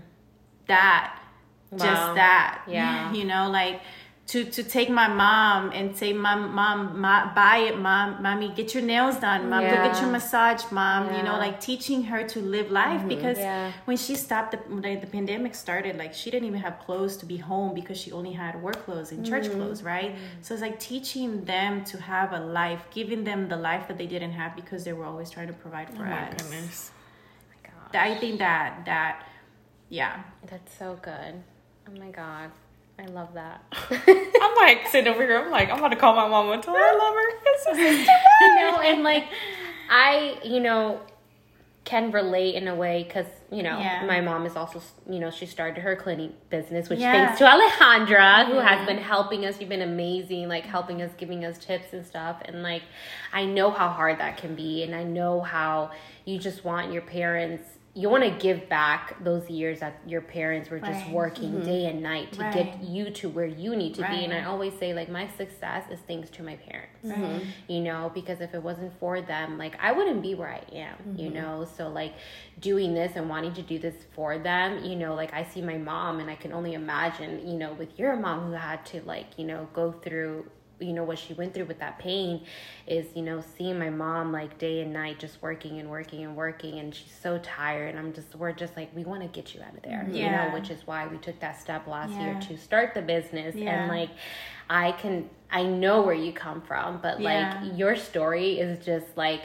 That Wow. just that Yeah. you know like to to take my mom and say mom mom ma, buy it mom mommy get your nails done. Mom go get your massage mom you know like teaching her to live life mm-hmm. because Yeah. when she stopped the, when the pandemic started like she didn't even have clothes to be home because she only had work clothes and church mm-hmm. clothes right? Mm-hmm. So it's like teaching them to have a life giving them the life that they didn't have because they were always trying to provide for oh my us. goodness. I think that that yeah. That's so good. Oh my god. I love that. i'm like sitting over here i'm like i'm about to call my mom and tell her i love her This is too you know, and like I, you know, can relate in a way because you know Yeah. my mom is also you know she started her clinic business which Yeah. thanks to alejandra who has been helping us you've been amazing like helping us giving us tips and stuff and like i know how hard that can be and i know how you just want your parents you want to give back those years that your parents were just Right. working mm-hmm. day and night to Right. get you to where you need to be and i always say like my success is thanks to my parents Right. you know because if it wasn't for them like i wouldn't be where i am you mm-hmm. know so like doing this and wanting to do this for them you know like i see my mom and i can only imagine you know with your mom who had to like you know go through you know what she went through with that pain is you know seeing my mom like day and night just working and working and working and she's so tired and i'm just we're just like we want to get you out of there you know which is why we took that step last Yeah. year to start the business Yeah. and like i can i know where you come from but Yeah. like your story is just like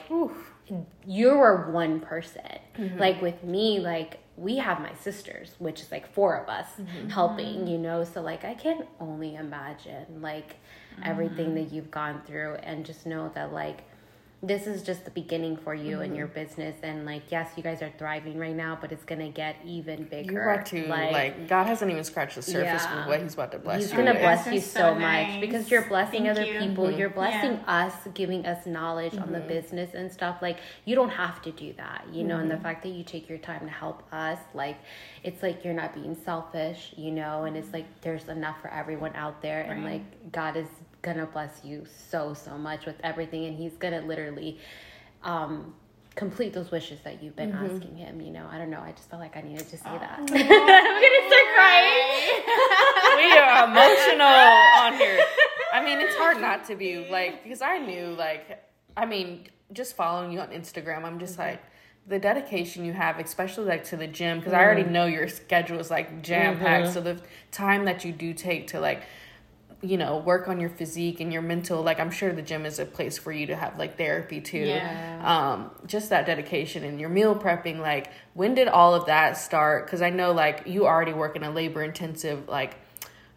you are one person Mm-hmm. like with me like we have my sisters which is like four of us Mm-hmm. helping you know so like i can only imagine like everything Mm-hmm. that you've gone through and just know that like this is just the beginning for you and mm-hmm. your Mm-hmm. business and like yes you guys are thriving right now but it's gonna get even bigger You're about to like, God hasn't even scratched the surface Yeah. with what He's about to bless He's you gonna with. bless That's you so so much because you're blessing Thank other you. people. Mm-hmm. You're blessing Yeah. us, giving us knowledge on the mm-hmm. business and stuff. Like you don't have to do that, you know. And the fact that you take your time to help us, like it's like you're not being selfish, you know. And it's like there's enough for everyone out there, and like God is gonna bless you so so much with everything, and He's gonna literally. um complete those wishes that you've been mm-hmm. asking him you know? I don't know i just felt like i needed to say that. I'm gonna start crying. We are emotional on here. I mean, it's hard not to be like because I knew like I mean, just following you on Instagram, I'm just mm-hmm. like the dedication you have, especially like to the gym, because I already mm-hmm. know your schedule is like jam packed. So the time that you do take to like you know work on your physique and your mental like i'm sure the gym is a place for you to have like therapy too. Yeah. um just that dedication and your meal prepping like when did all of that start? Because i know like you already work in a labor intensive like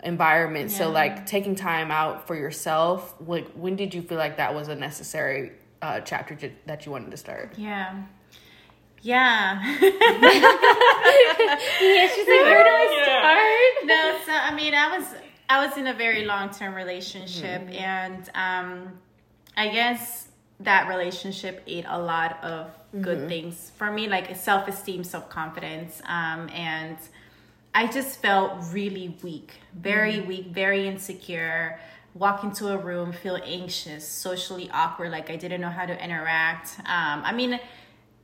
environment. So like taking time out for yourself like when did you feel like that was a necessary uh chapter j- that you wanted to start? Yeah. Yeah. yeah she's like where do i start? No, so I mean, I was I was in a very long term relationship, and um, I guess that relationship ate a lot of good things for me, like self esteem, self confidence, um, and I just felt really weak, very weak, very insecure. Walk into a room, feel anxious, socially awkward, like I didn't know how to interact. Um, I mean,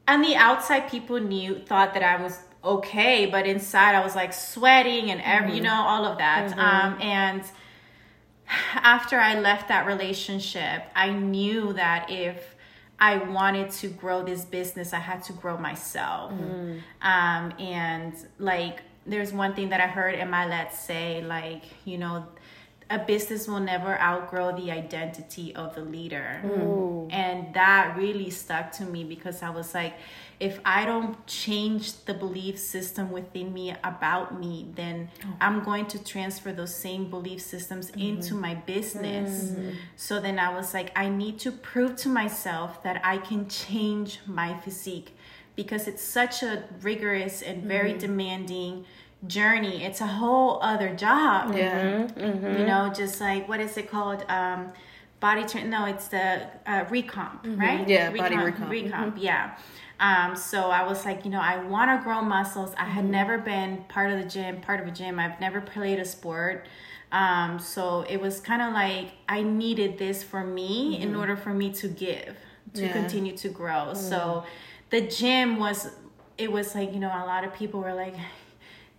on the outside, people knew, thought that I was okay, but inside, I was like sweating and every, you know, all of that. Um, and after I left that relationship, I knew that if I wanted to grow this business, I had to grow myself. Um, and like, there's one thing that I heard in my Let's say, like, you know, a business will never outgrow the identity of the leader. And that really stuck to me because I was like, if I don't change the belief system within me about me, then oh. I'm going to transfer those same belief systems mm-hmm. into my business. Mm-hmm. So then I was like, I need to prove to myself that I can change my physique because it's such a rigorous and very mm-hmm. demanding journey. It's a whole other job. Yeah. You know just like what is it called? Um body train no it's the uh, recomp right? Yeah, body recomp. recomp. yeah um so i was like you know i want to grow muscles. I had never been part of the gym part of a gym. I've never played a sport. Um so it was kind of like i needed this for me in order for me to give to Yeah. continue to grow. So the gym was it was like you know a lot of people were like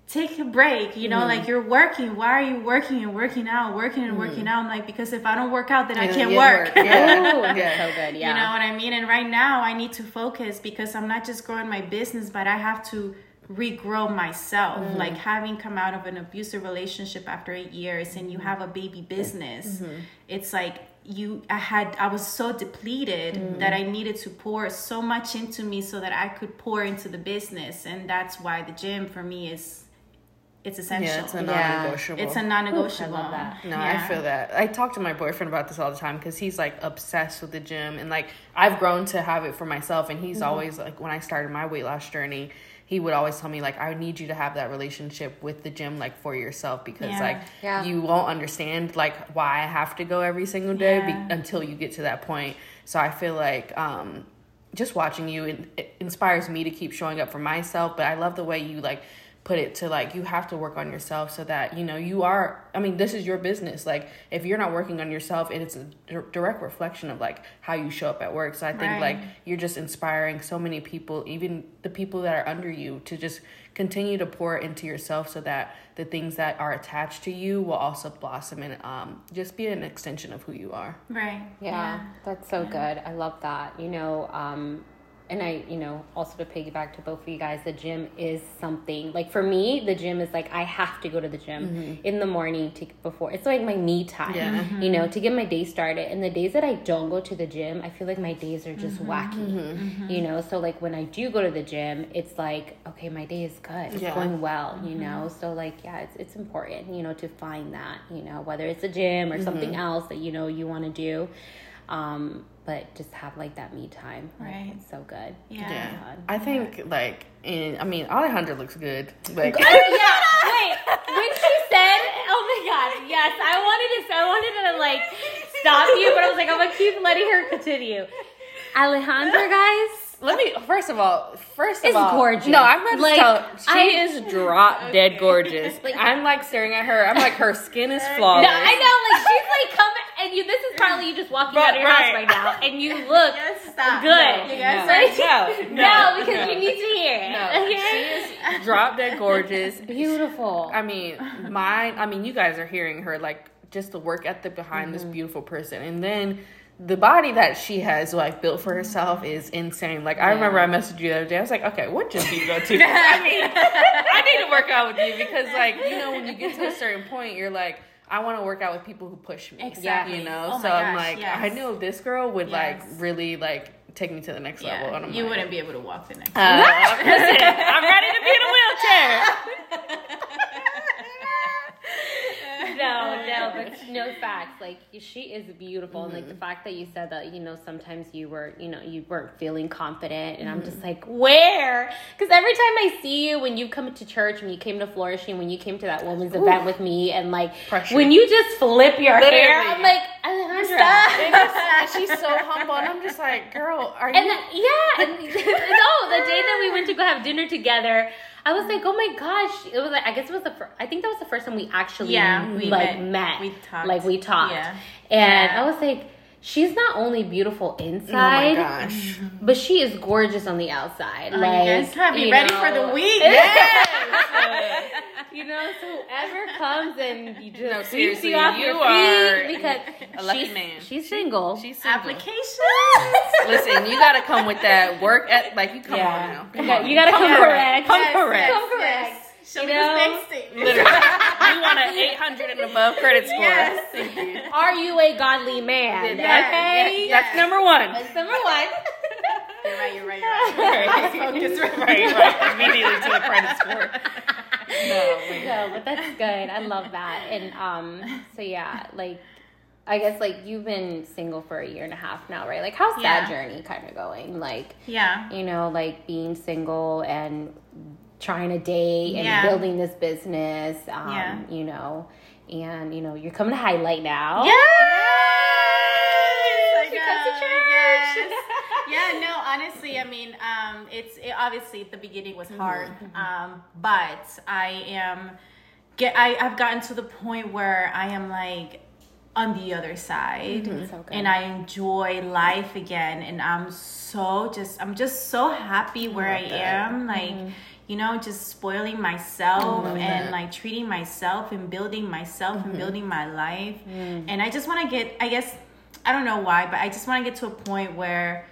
take a break you know Mm-hmm. like you're working why are you working and working out working and working out I'm like because if i don't work out then i can't yeah, work yeah Yeah. so good yeah you know what i mean and right now i need to focus because i'm not just growing my business but i have to regrow myself Mm-hmm. like having come out of an abusive relationship after eight years and you have a baby business Mm-hmm. it's like you i had i was so depleted Mm-hmm. that i needed to pour so much into me so that i could pour into the business and that's why the gym for me is it's essential yeah it's a non-negotiable it's a non-negotiable. I love that. No, Yeah. I feel that. I talk to my boyfriend about this all the time because he's like obsessed with the gym, and like I've grown to have it for myself. And he's always like, when I started my weight loss journey, he would always tell me like, I need you to have that relationship with the gym like for yourself because Yeah. like Yeah. you won't understand like why I have to go every single day Yeah. be- until you get to that point. So I feel like um just watching you it, it inspires me to keep showing up for myself but i love the way you like put it to like you have to work on yourself so that you know you are i mean this is your business like if you're not working on yourself it's a direct reflection of like how you show up at work so i think Right. like you're just inspiring so many people even the people that are under you to just continue to pour into yourself so that the things that are attached to you will also blossom and um, just be an extension of who you are Right. Yeah, that's so good. I love that. You know, um, and I, you know, also to piggyback to both of you guys, the gym is something like for me, the gym is like I have to go to the gym mm-hmm. in the morning to before it's like my me time, Yeah. Mm-hmm. you know, to get my day started. And the days that I don't go to the gym, I feel like my days are just mm-hmm. wacky, you know. So like when I do go to the gym, it's like okay, my day is good, it's Yeah. going well, you know. So like yeah, it's it's important, you know, to find that, you know, whether it's a gym or something else that you know you want to do um but just have like that me time. Like, Right. it's so good Yeah. yeah. i think like in i mean alejandra looks good like oh, yeah. Wait when she said oh my god yes i wanted to i wanted to like stop you but i was like i'm gonna keep letting her continue. Alejandra guys Let me first of all, first of Is all, gorgeous. No, I'm not Like, tell, she I- is drop dead gorgeous. Like- I'm like staring at her. I'm like her skin is flawless. no, flawless. I know, like she's like coming, and you. This is probably you just walking out of your house Right. right now, and you look Yes, stop. good. You guys No. are No, No, no, because no. you need to hear it. No, okay? she is drop dead gorgeous. beautiful. I mean, mine. I mean, you guys are hearing her like just the work ethic behind Mm-hmm. this beautiful person, and then the body that she has like built for herself is insane. Like I remember I messaged you the other day. I was like, okay, what gym do you go to? I mean, I need to work out with you because like you know when you get to a certain point, you're like. I want to work out with people who push me. Exactly. You know, Oh so my I'm like, yes. I know this girl would like really like take me to the next level. Yeah, And you like, wouldn't be able to walk the next. Uh, listen, I'm ready to be in a wheelchair. no, no, but no facts. Like she is beautiful, and like the mm-hmm. fact that you said that, you know, sometimes you were, you know, you weren't feeling confident, and I'm just mm-hmm. like, where? Because every time I see you, when you come to church, when you came to Flourishing, when you came to that women's event with me, and like Pressure. when you just flip your hair, I'm like, Alejandra. And she's so humble, and I'm just like, girl, are you? And yeah, and, no, the day that we went to go have dinner together, I was like, oh my gosh, it was like, I guess it was the first, I think that was the first time we actually, Yeah, we like, met. met. We talked. Like, we talked. Yeah. And Yeah. I was like, she's not only beautiful oh my inside, gosh. but she is gorgeous on the outside. Oh, like, you guys gotta be you ready for the week. You know, so whoever comes and you just No, sweeps seriously, you off you your are feet because a lucky she's, man. she's single. She's single. Applications. Listen, you gotta come with that work at like you come on now. You got- you gotta come correct. Come correct. yes, Come correct. yes. Show You me know? this bank statement. Literally. you want an 800 and above credit score. Yes. Thank you. Are you a godly man? That- okay. that- That's number one. That's number one. You're right. You're right. You're right. Right, Focus, right. right, right. Immediately to the credit score. No. No, but that's good. I love that. And um, so yeah, like I guess like you've been single for a year and a half now, right? Like how's that journey kind of going? Like Yeah. you know, like being single and trying to date and Yeah. building this business. Um, Yeah. you know, and you know, you're coming to highlight now. Yes! Comes to church. yes. yeah, no, honestly, I mean, um, it's it, obviously the beginning was hard, um, but I am get I I've gotten to the point where I am like on the other side So and I enjoy life again and I'm so just I'm just so happy where I, that. am like you know just spoiling myself and that. like treating myself and building myself and building my life and I just want to get I guess I don't know why but I just want to get to a point where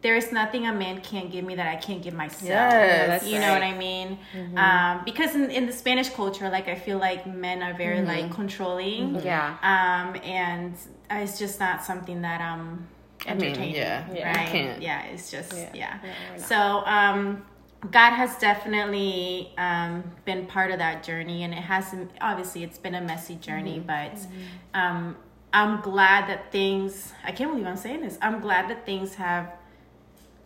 there is nothing a man can't give me that I can't give myself Yes. that's you know right. what I mean? Um, because in, in the Spanish culture, like I feel like men are very like controlling. Yeah. Um, and it's just not something that I'm I mean, entertaining. yeah, Yeah. Right? you can't. Yeah, it's just yeah. Yeah, we're so um God has definitely um, been part of that journey, and it hasn't. Obviously, it's been a messy journey, but um, I'm glad that things. I can't believe I'm saying this. I'm glad that things have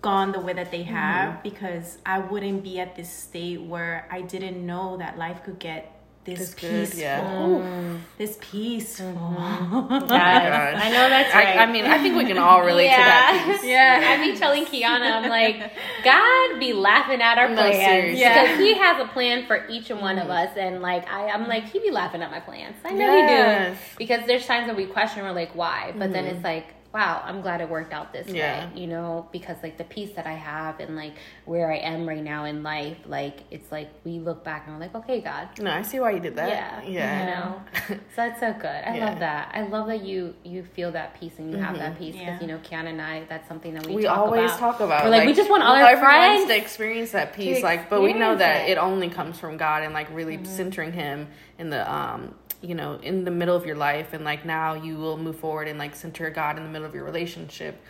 gone the way that they have because I wouldn't be at this state where I didn't know that life could get this That's peaceful, yeah. Mm-hmm. this peaceful. Mm-hmm. Yes, gosh. I know that's right. I, I mean, I think we can all relate to that piece. Yeah. I be telling Kiana, I'm like, God be laughing at our No, plans. seriously. Yeah. Because he has a plan for each and one of mm. us. And like I, I'm like, he be laughing at my plans. I know Yes. he do. Because there's times that we question, we're like, why? But then mm-hmm. it's like, wow, I'm glad it worked out this Yeah. way. You know, because like the peace that I have and like where I am right now in life, like it's like we look back and we're like, okay, God. No, I see why you did that. Yeah, Yeah. you know, so that's so good. I Yeah. love that. I love that you you feel that peace and you have that peace because Yeah. you know, Kiana and I, that's something that we we talk always about. talk about. We're like, we just want all our friends to experience that peace. to like, but we know experience that it. it only comes from God and like really centering Him in the um you know in the middle of your life and like now you will move forward and like center God in the middle of your relationship.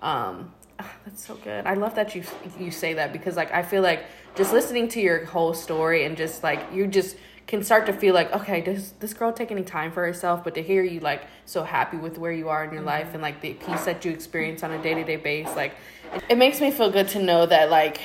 Um, ah, that's so good. I love that you you say that because like I feel like just listening to your whole story and just like you just can start to feel like okay does this girl take any time for herself but to hear you like so happy with where you are in your life and like the peace that you experience on a day-to-day base like it, it makes me feel good to know that like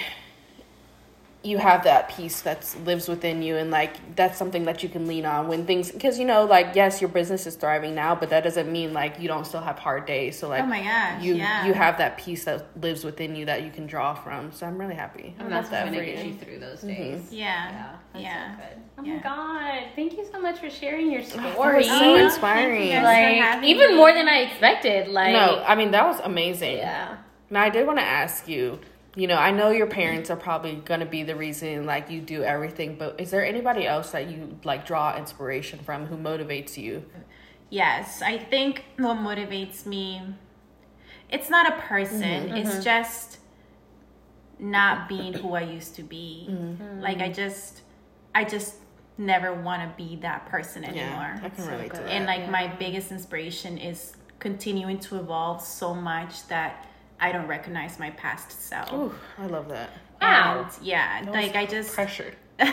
you have that peace that lives within you and like that's something that you can lean on when things because you know like yes your business is thriving now but that doesn't mean like you don't still have hard days so like Oh my gosh, you yeah. you have that peace that lives within you that you can draw from so i'm really happy and about that's that what's for gonna get you you through those mm-hmm. days. Yeah, Yeah, that's yeah. so good. Oh Yeah. my god, thank you so much for sharing your story. that was so Oh, inspiring thank you guys like having even me. more than I expected. Like no i mean that was amazing yeah. Now I did want to ask you, you know, I know your parents are probably going to be the reason like you do everything, but is there anybody else that you like draw inspiration from who motivates you? Yes, I think what motivates me, it's not a person, mm-hmm, it's mm-hmm. just not being who I used to be. Mm-hmm. Like I just, I just never want to be that person anymore. Yeah, I can relate to that. and like my biggest inspiration is continuing to evolve so much that I don't recognize my past self. Ooh, I love that. Wow. And yeah, like I just Pressured. um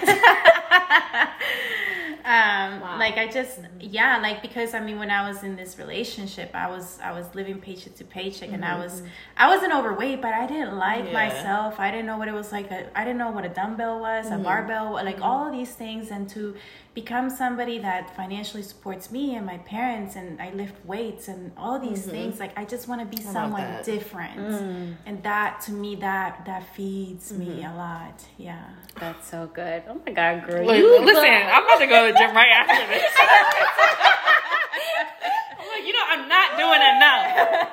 like i just yeah like because i mean when i was in this relationship i was i was living paycheck to paycheck and i was mm-hmm. i wasn't overweight but i didn't like Yeah. myself i didn't know what it was like uh, I didn't know what a dumbbell was a mm-hmm. barbell like mm-hmm. all of these things and to become somebody that financially supports me and my parents and i lift weights and all these mm-hmm. things like i just want to be someone that. different mm. and that to me that that feeds me mm-hmm. a lot yeah That's so good. Oh my god, girl. Wait, you listen, I'm about to go to the gym right after this. I'm like, you know, I'm not doing enough.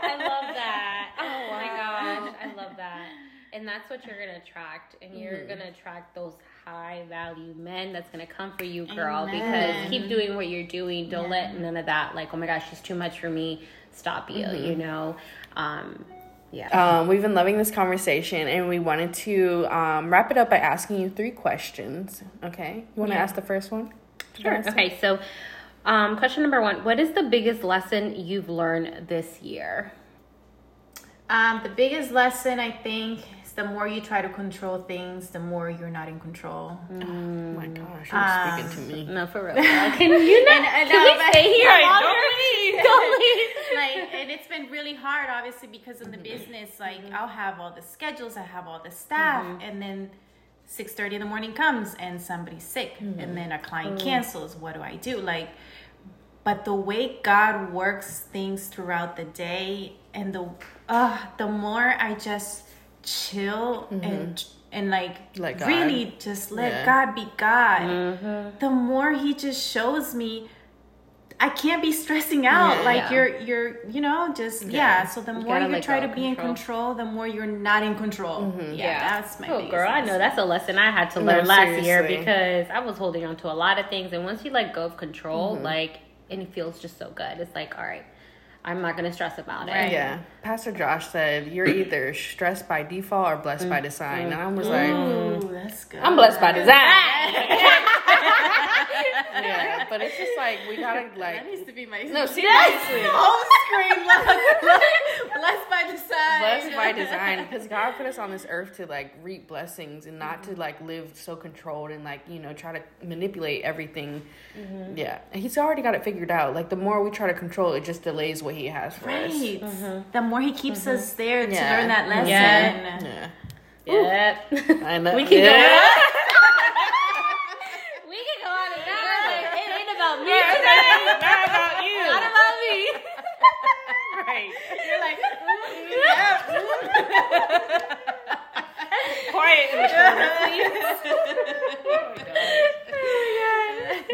I love that. Oh my oh gosh, I love that. And that's what you're gonna attract, and you're Mm-hmm. gonna attract those high value men. That's gonna come for you, girl. Amen. Because keep doing what you're doing. Don't let none of that, like, oh my gosh, she's too much for me. Stop you. Mm-hmm. You know. Um, yeah. Um, we've been loving this conversation, and we wanted to um, wrap it up by asking you three questions. Okay, you want to ask the first one? Sure. Okay, so um, question number one What is the biggest lesson you've learned this year? Um, the biggest lesson I think is the more you try to control things, the more you're not in control. Oh my mm. gosh, you're speaking to um, me. No, for real. Can you uh, not? And- and can no, we stay here Right, longer? don't leave. Don't leave. like, and it's been really hard, obviously, because of the mm-hmm. business. Like, mm-hmm. I'll have all the schedules, I have all the staff, mm-hmm. and then six thirty in the morning comes, and somebody's sick, and then a client cancels. What do I do? Like, but the way God works things throughout the day, and the uh, the more I just chill and and like Let God. really just let Yeah. God be God, the more He just shows me. I can't be stressing out Yeah. like Yeah. you're you're you know just yeah, Yeah. so the more gotta you try to of be in control. control the more you're not in control yeah, that's my oh biggest girl i know that's a lesson i had to No, learn last year because i was holding on to a lot of things and once you let go of control Mm-hmm. like and it feels just so good it's like all right i'm not gonna stress about it Right. Yeah, Pastor Josh said you're either stressed by default or blessed by design, and I was like, Ooh, that's good I'm blessed by design. yeah, but it's just like we gotta like. that needs to be my no seriously. home screen look. blessed by design blessed by design because God put us on this earth to like reap blessings and not Mm-hmm. to like live so controlled and like you know try to manipulate everything. Mm-hmm. Yeah, and He's already got it figured out. Like the more we try to control, it just delays what He has for us. right the more more he keeps mm-hmm. us there to learn that lesson. Yeah. Yeah. Yep. I know. We can yeah. go on. we can go on and on. It ain't about me. Yeah, today. Not about you. Not about me. right. You're like, ooh, yeah, ooh. Quiet in the corner, please. oh my god. Oh my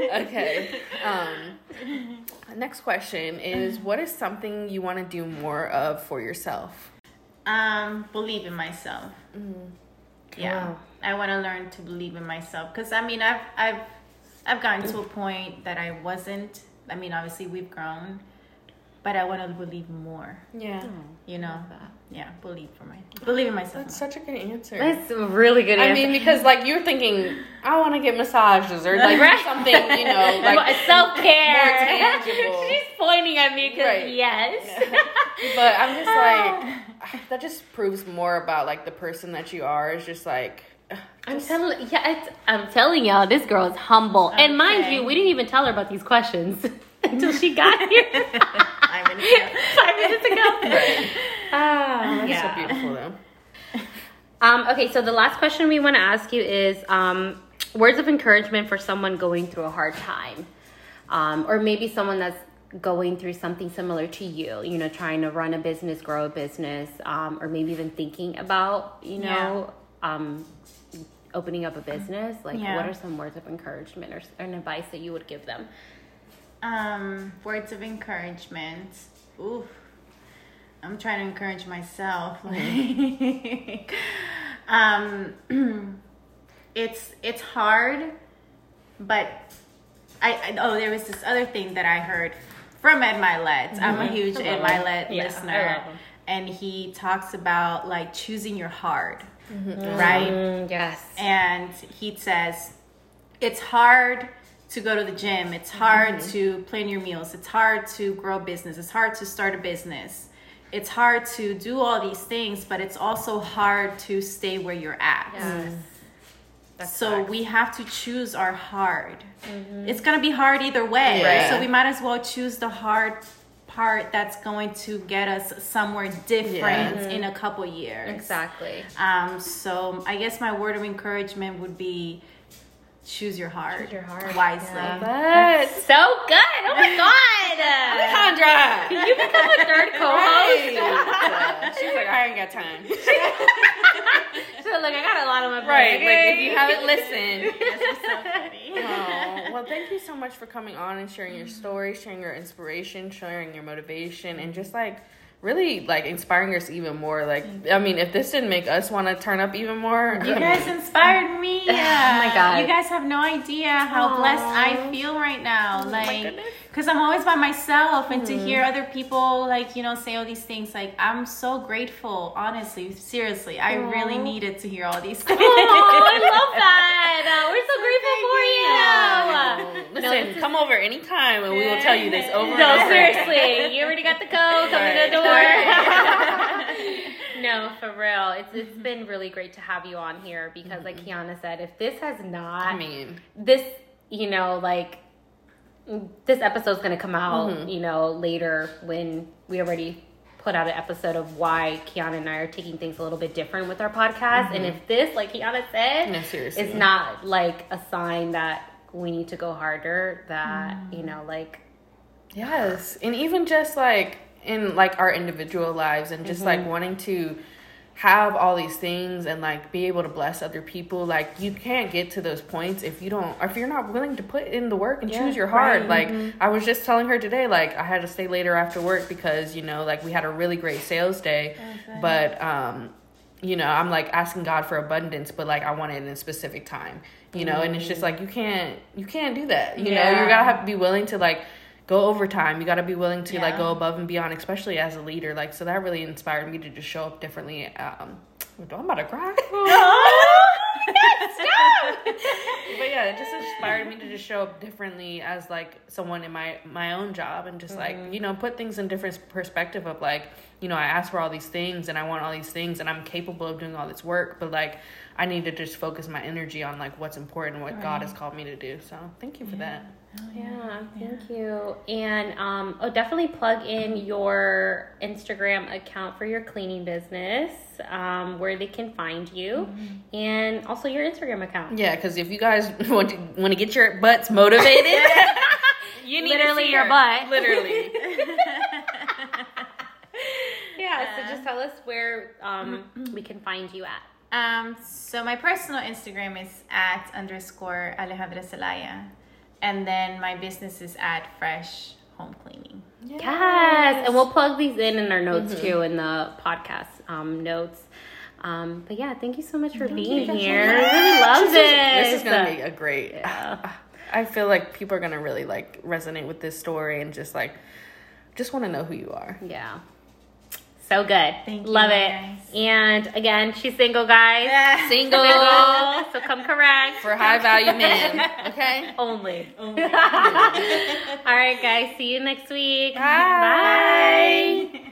god. okay. Um next question is: What is something you want to do more of for yourself? um, believe in myself. Yeah, Wow. I want to learn to believe in myself because I mean, I've I've I've gotten to a point that I wasn't. I mean, obviously we've grown, but I want to believe more. Yeah, hmm, You know, yeah, believe for my believe in myself. that's such a good answer. That's a really good I answer. mean, because like you're thinking, I want to get massages or like Right. something, you know, like self care. She's pointing at me because Right. yes. But I'm just like, that just proves more about like the person that you are. Is just like, I'm telling, yeah, it's, I'm telling y'all, this girl is humble. And mind you, we didn't even tell her about these questions until she got here I'm in here. five minutes ago. right. Ah. That's Yeah. so beautiful though. Um, okay, so the last question we want to ask you is um, words of encouragement for someone going through a hard time, um, or maybe someone that's going through something similar to you. You know, trying to run a business, grow a business, um, or maybe even thinking about you know um, opening up a business. Like, Yeah. what are some words of encouragement or, or advice that you would give them? Um, words of encouragement. Ooh, I'm trying to encourage myself. Like, um, it's it's hard, but I, I oh there was this other thing that I heard from Ed Mylett. I'm a huge Ed Mylett Yeah, listener, and he talks about like choosing your hard, right? Mm, yes. and he says it's hard to go to the gym. It's hard mm-hmm. to plan your meals. It's hard to grow a business. It's hard to start a business. It's hard to do all these things but it's also hard to stay where you're at. Yes. Mm. That's so facts. we have to choose our hard. Mm-hmm. It's going to be hard either way Yeah. so we might as well choose the hard part that's going to get us somewhere different in a couple years. Exactly. um, so I guess my word of encouragement would be choose your heart, Choose your heart, wisely. yeah. That's So good. Oh my god. Alejandra. Can you become a third co-host? Right. She's like, I ain't got time. So like I got a lot on my plate. Right. Like if you haven't listened. This is so funny. Oh, well, thank you so much for coming on and sharing your story, sharing your inspiration, sharing your motivation, and just like really like inspiring us even more. Like, I mean, if this didn't make us want to turn up even more, You guys inspired me. Oh my God. You guys have no idea how blessed I feel right now. Oh like, goodness. Because I'm always by myself, and to hear mm-hmm. other people like you know say all these things, like I'm so grateful. Honestly, seriously, I really needed to hear all these things. Oh, I love that. Uh, we're so grateful for you. listen, No, come over anytime and we will tell you this over and No, over. seriously. You already got the code. Come in the door. no, for real. It's it's mm-hmm. been really great to have you on here because, like mm-hmm. Kiana said, if this has not, I mean, this, you know, like this episode's gonna come out, Mm-hmm. you know, later when we already put out an episode of why Kiana and I are taking things a little bit different with our podcast. And if this, like Kiana said, Mm-hmm. No, seriously. is not like a sign that we need to go harder, that, Mm. you know, like Yes, and even just like in like our individual lives and just like wanting to have all these things and like be able to bless other people like you can't get to those points if you don't if you're not willing to put in the work and choose your heart. like i was just telling her today like i had to stay later after work because you know like we had a really great sales day. But um you know i'm like asking god for abundance but like i want it in a specific time you know? And it's just like you can't you can't do that you know? You gotta have to be willing to like go overtime. You got to be willing to like go above and beyond especially as a leader. Like so that really inspired me to just show up differently um i'm about to cry. But yeah it just inspired me to just show up differently as like someone in my my own job and just like you know put things in different perspective of like you know i asked for all these things and i want all these things and i'm capable of doing all this work but like i need to just focus my energy on like what's important what god has called me to do. So thank you for that Yeah, thank you. And um, oh, definitely plug in your Instagram account for your cleaning business, um, where they can find you, and also your Instagram account. yeah because if you guys want to want to get your butts motivated you need Literally your butt. literally yeah, so just tell us where um, we can find you at. Um, so my personal Instagram is at underscore Alejandra Zelaya. And then my business is at Fresh Home Cleaning. Yes, and we'll plug these in in our notes too in the podcast um, notes. Um, but yeah, thank you so much for being here. I really love this. This is gonna be a great. I feel like people are gonna really like resonate with this story and just like, just want to know who you are. Yeah. So good. Thank you, Love it. guys. And again, she's single, guys. Single Single. so come correct. for high value men. Okay. Only. All right, guys. See you next week. Bye. Bye.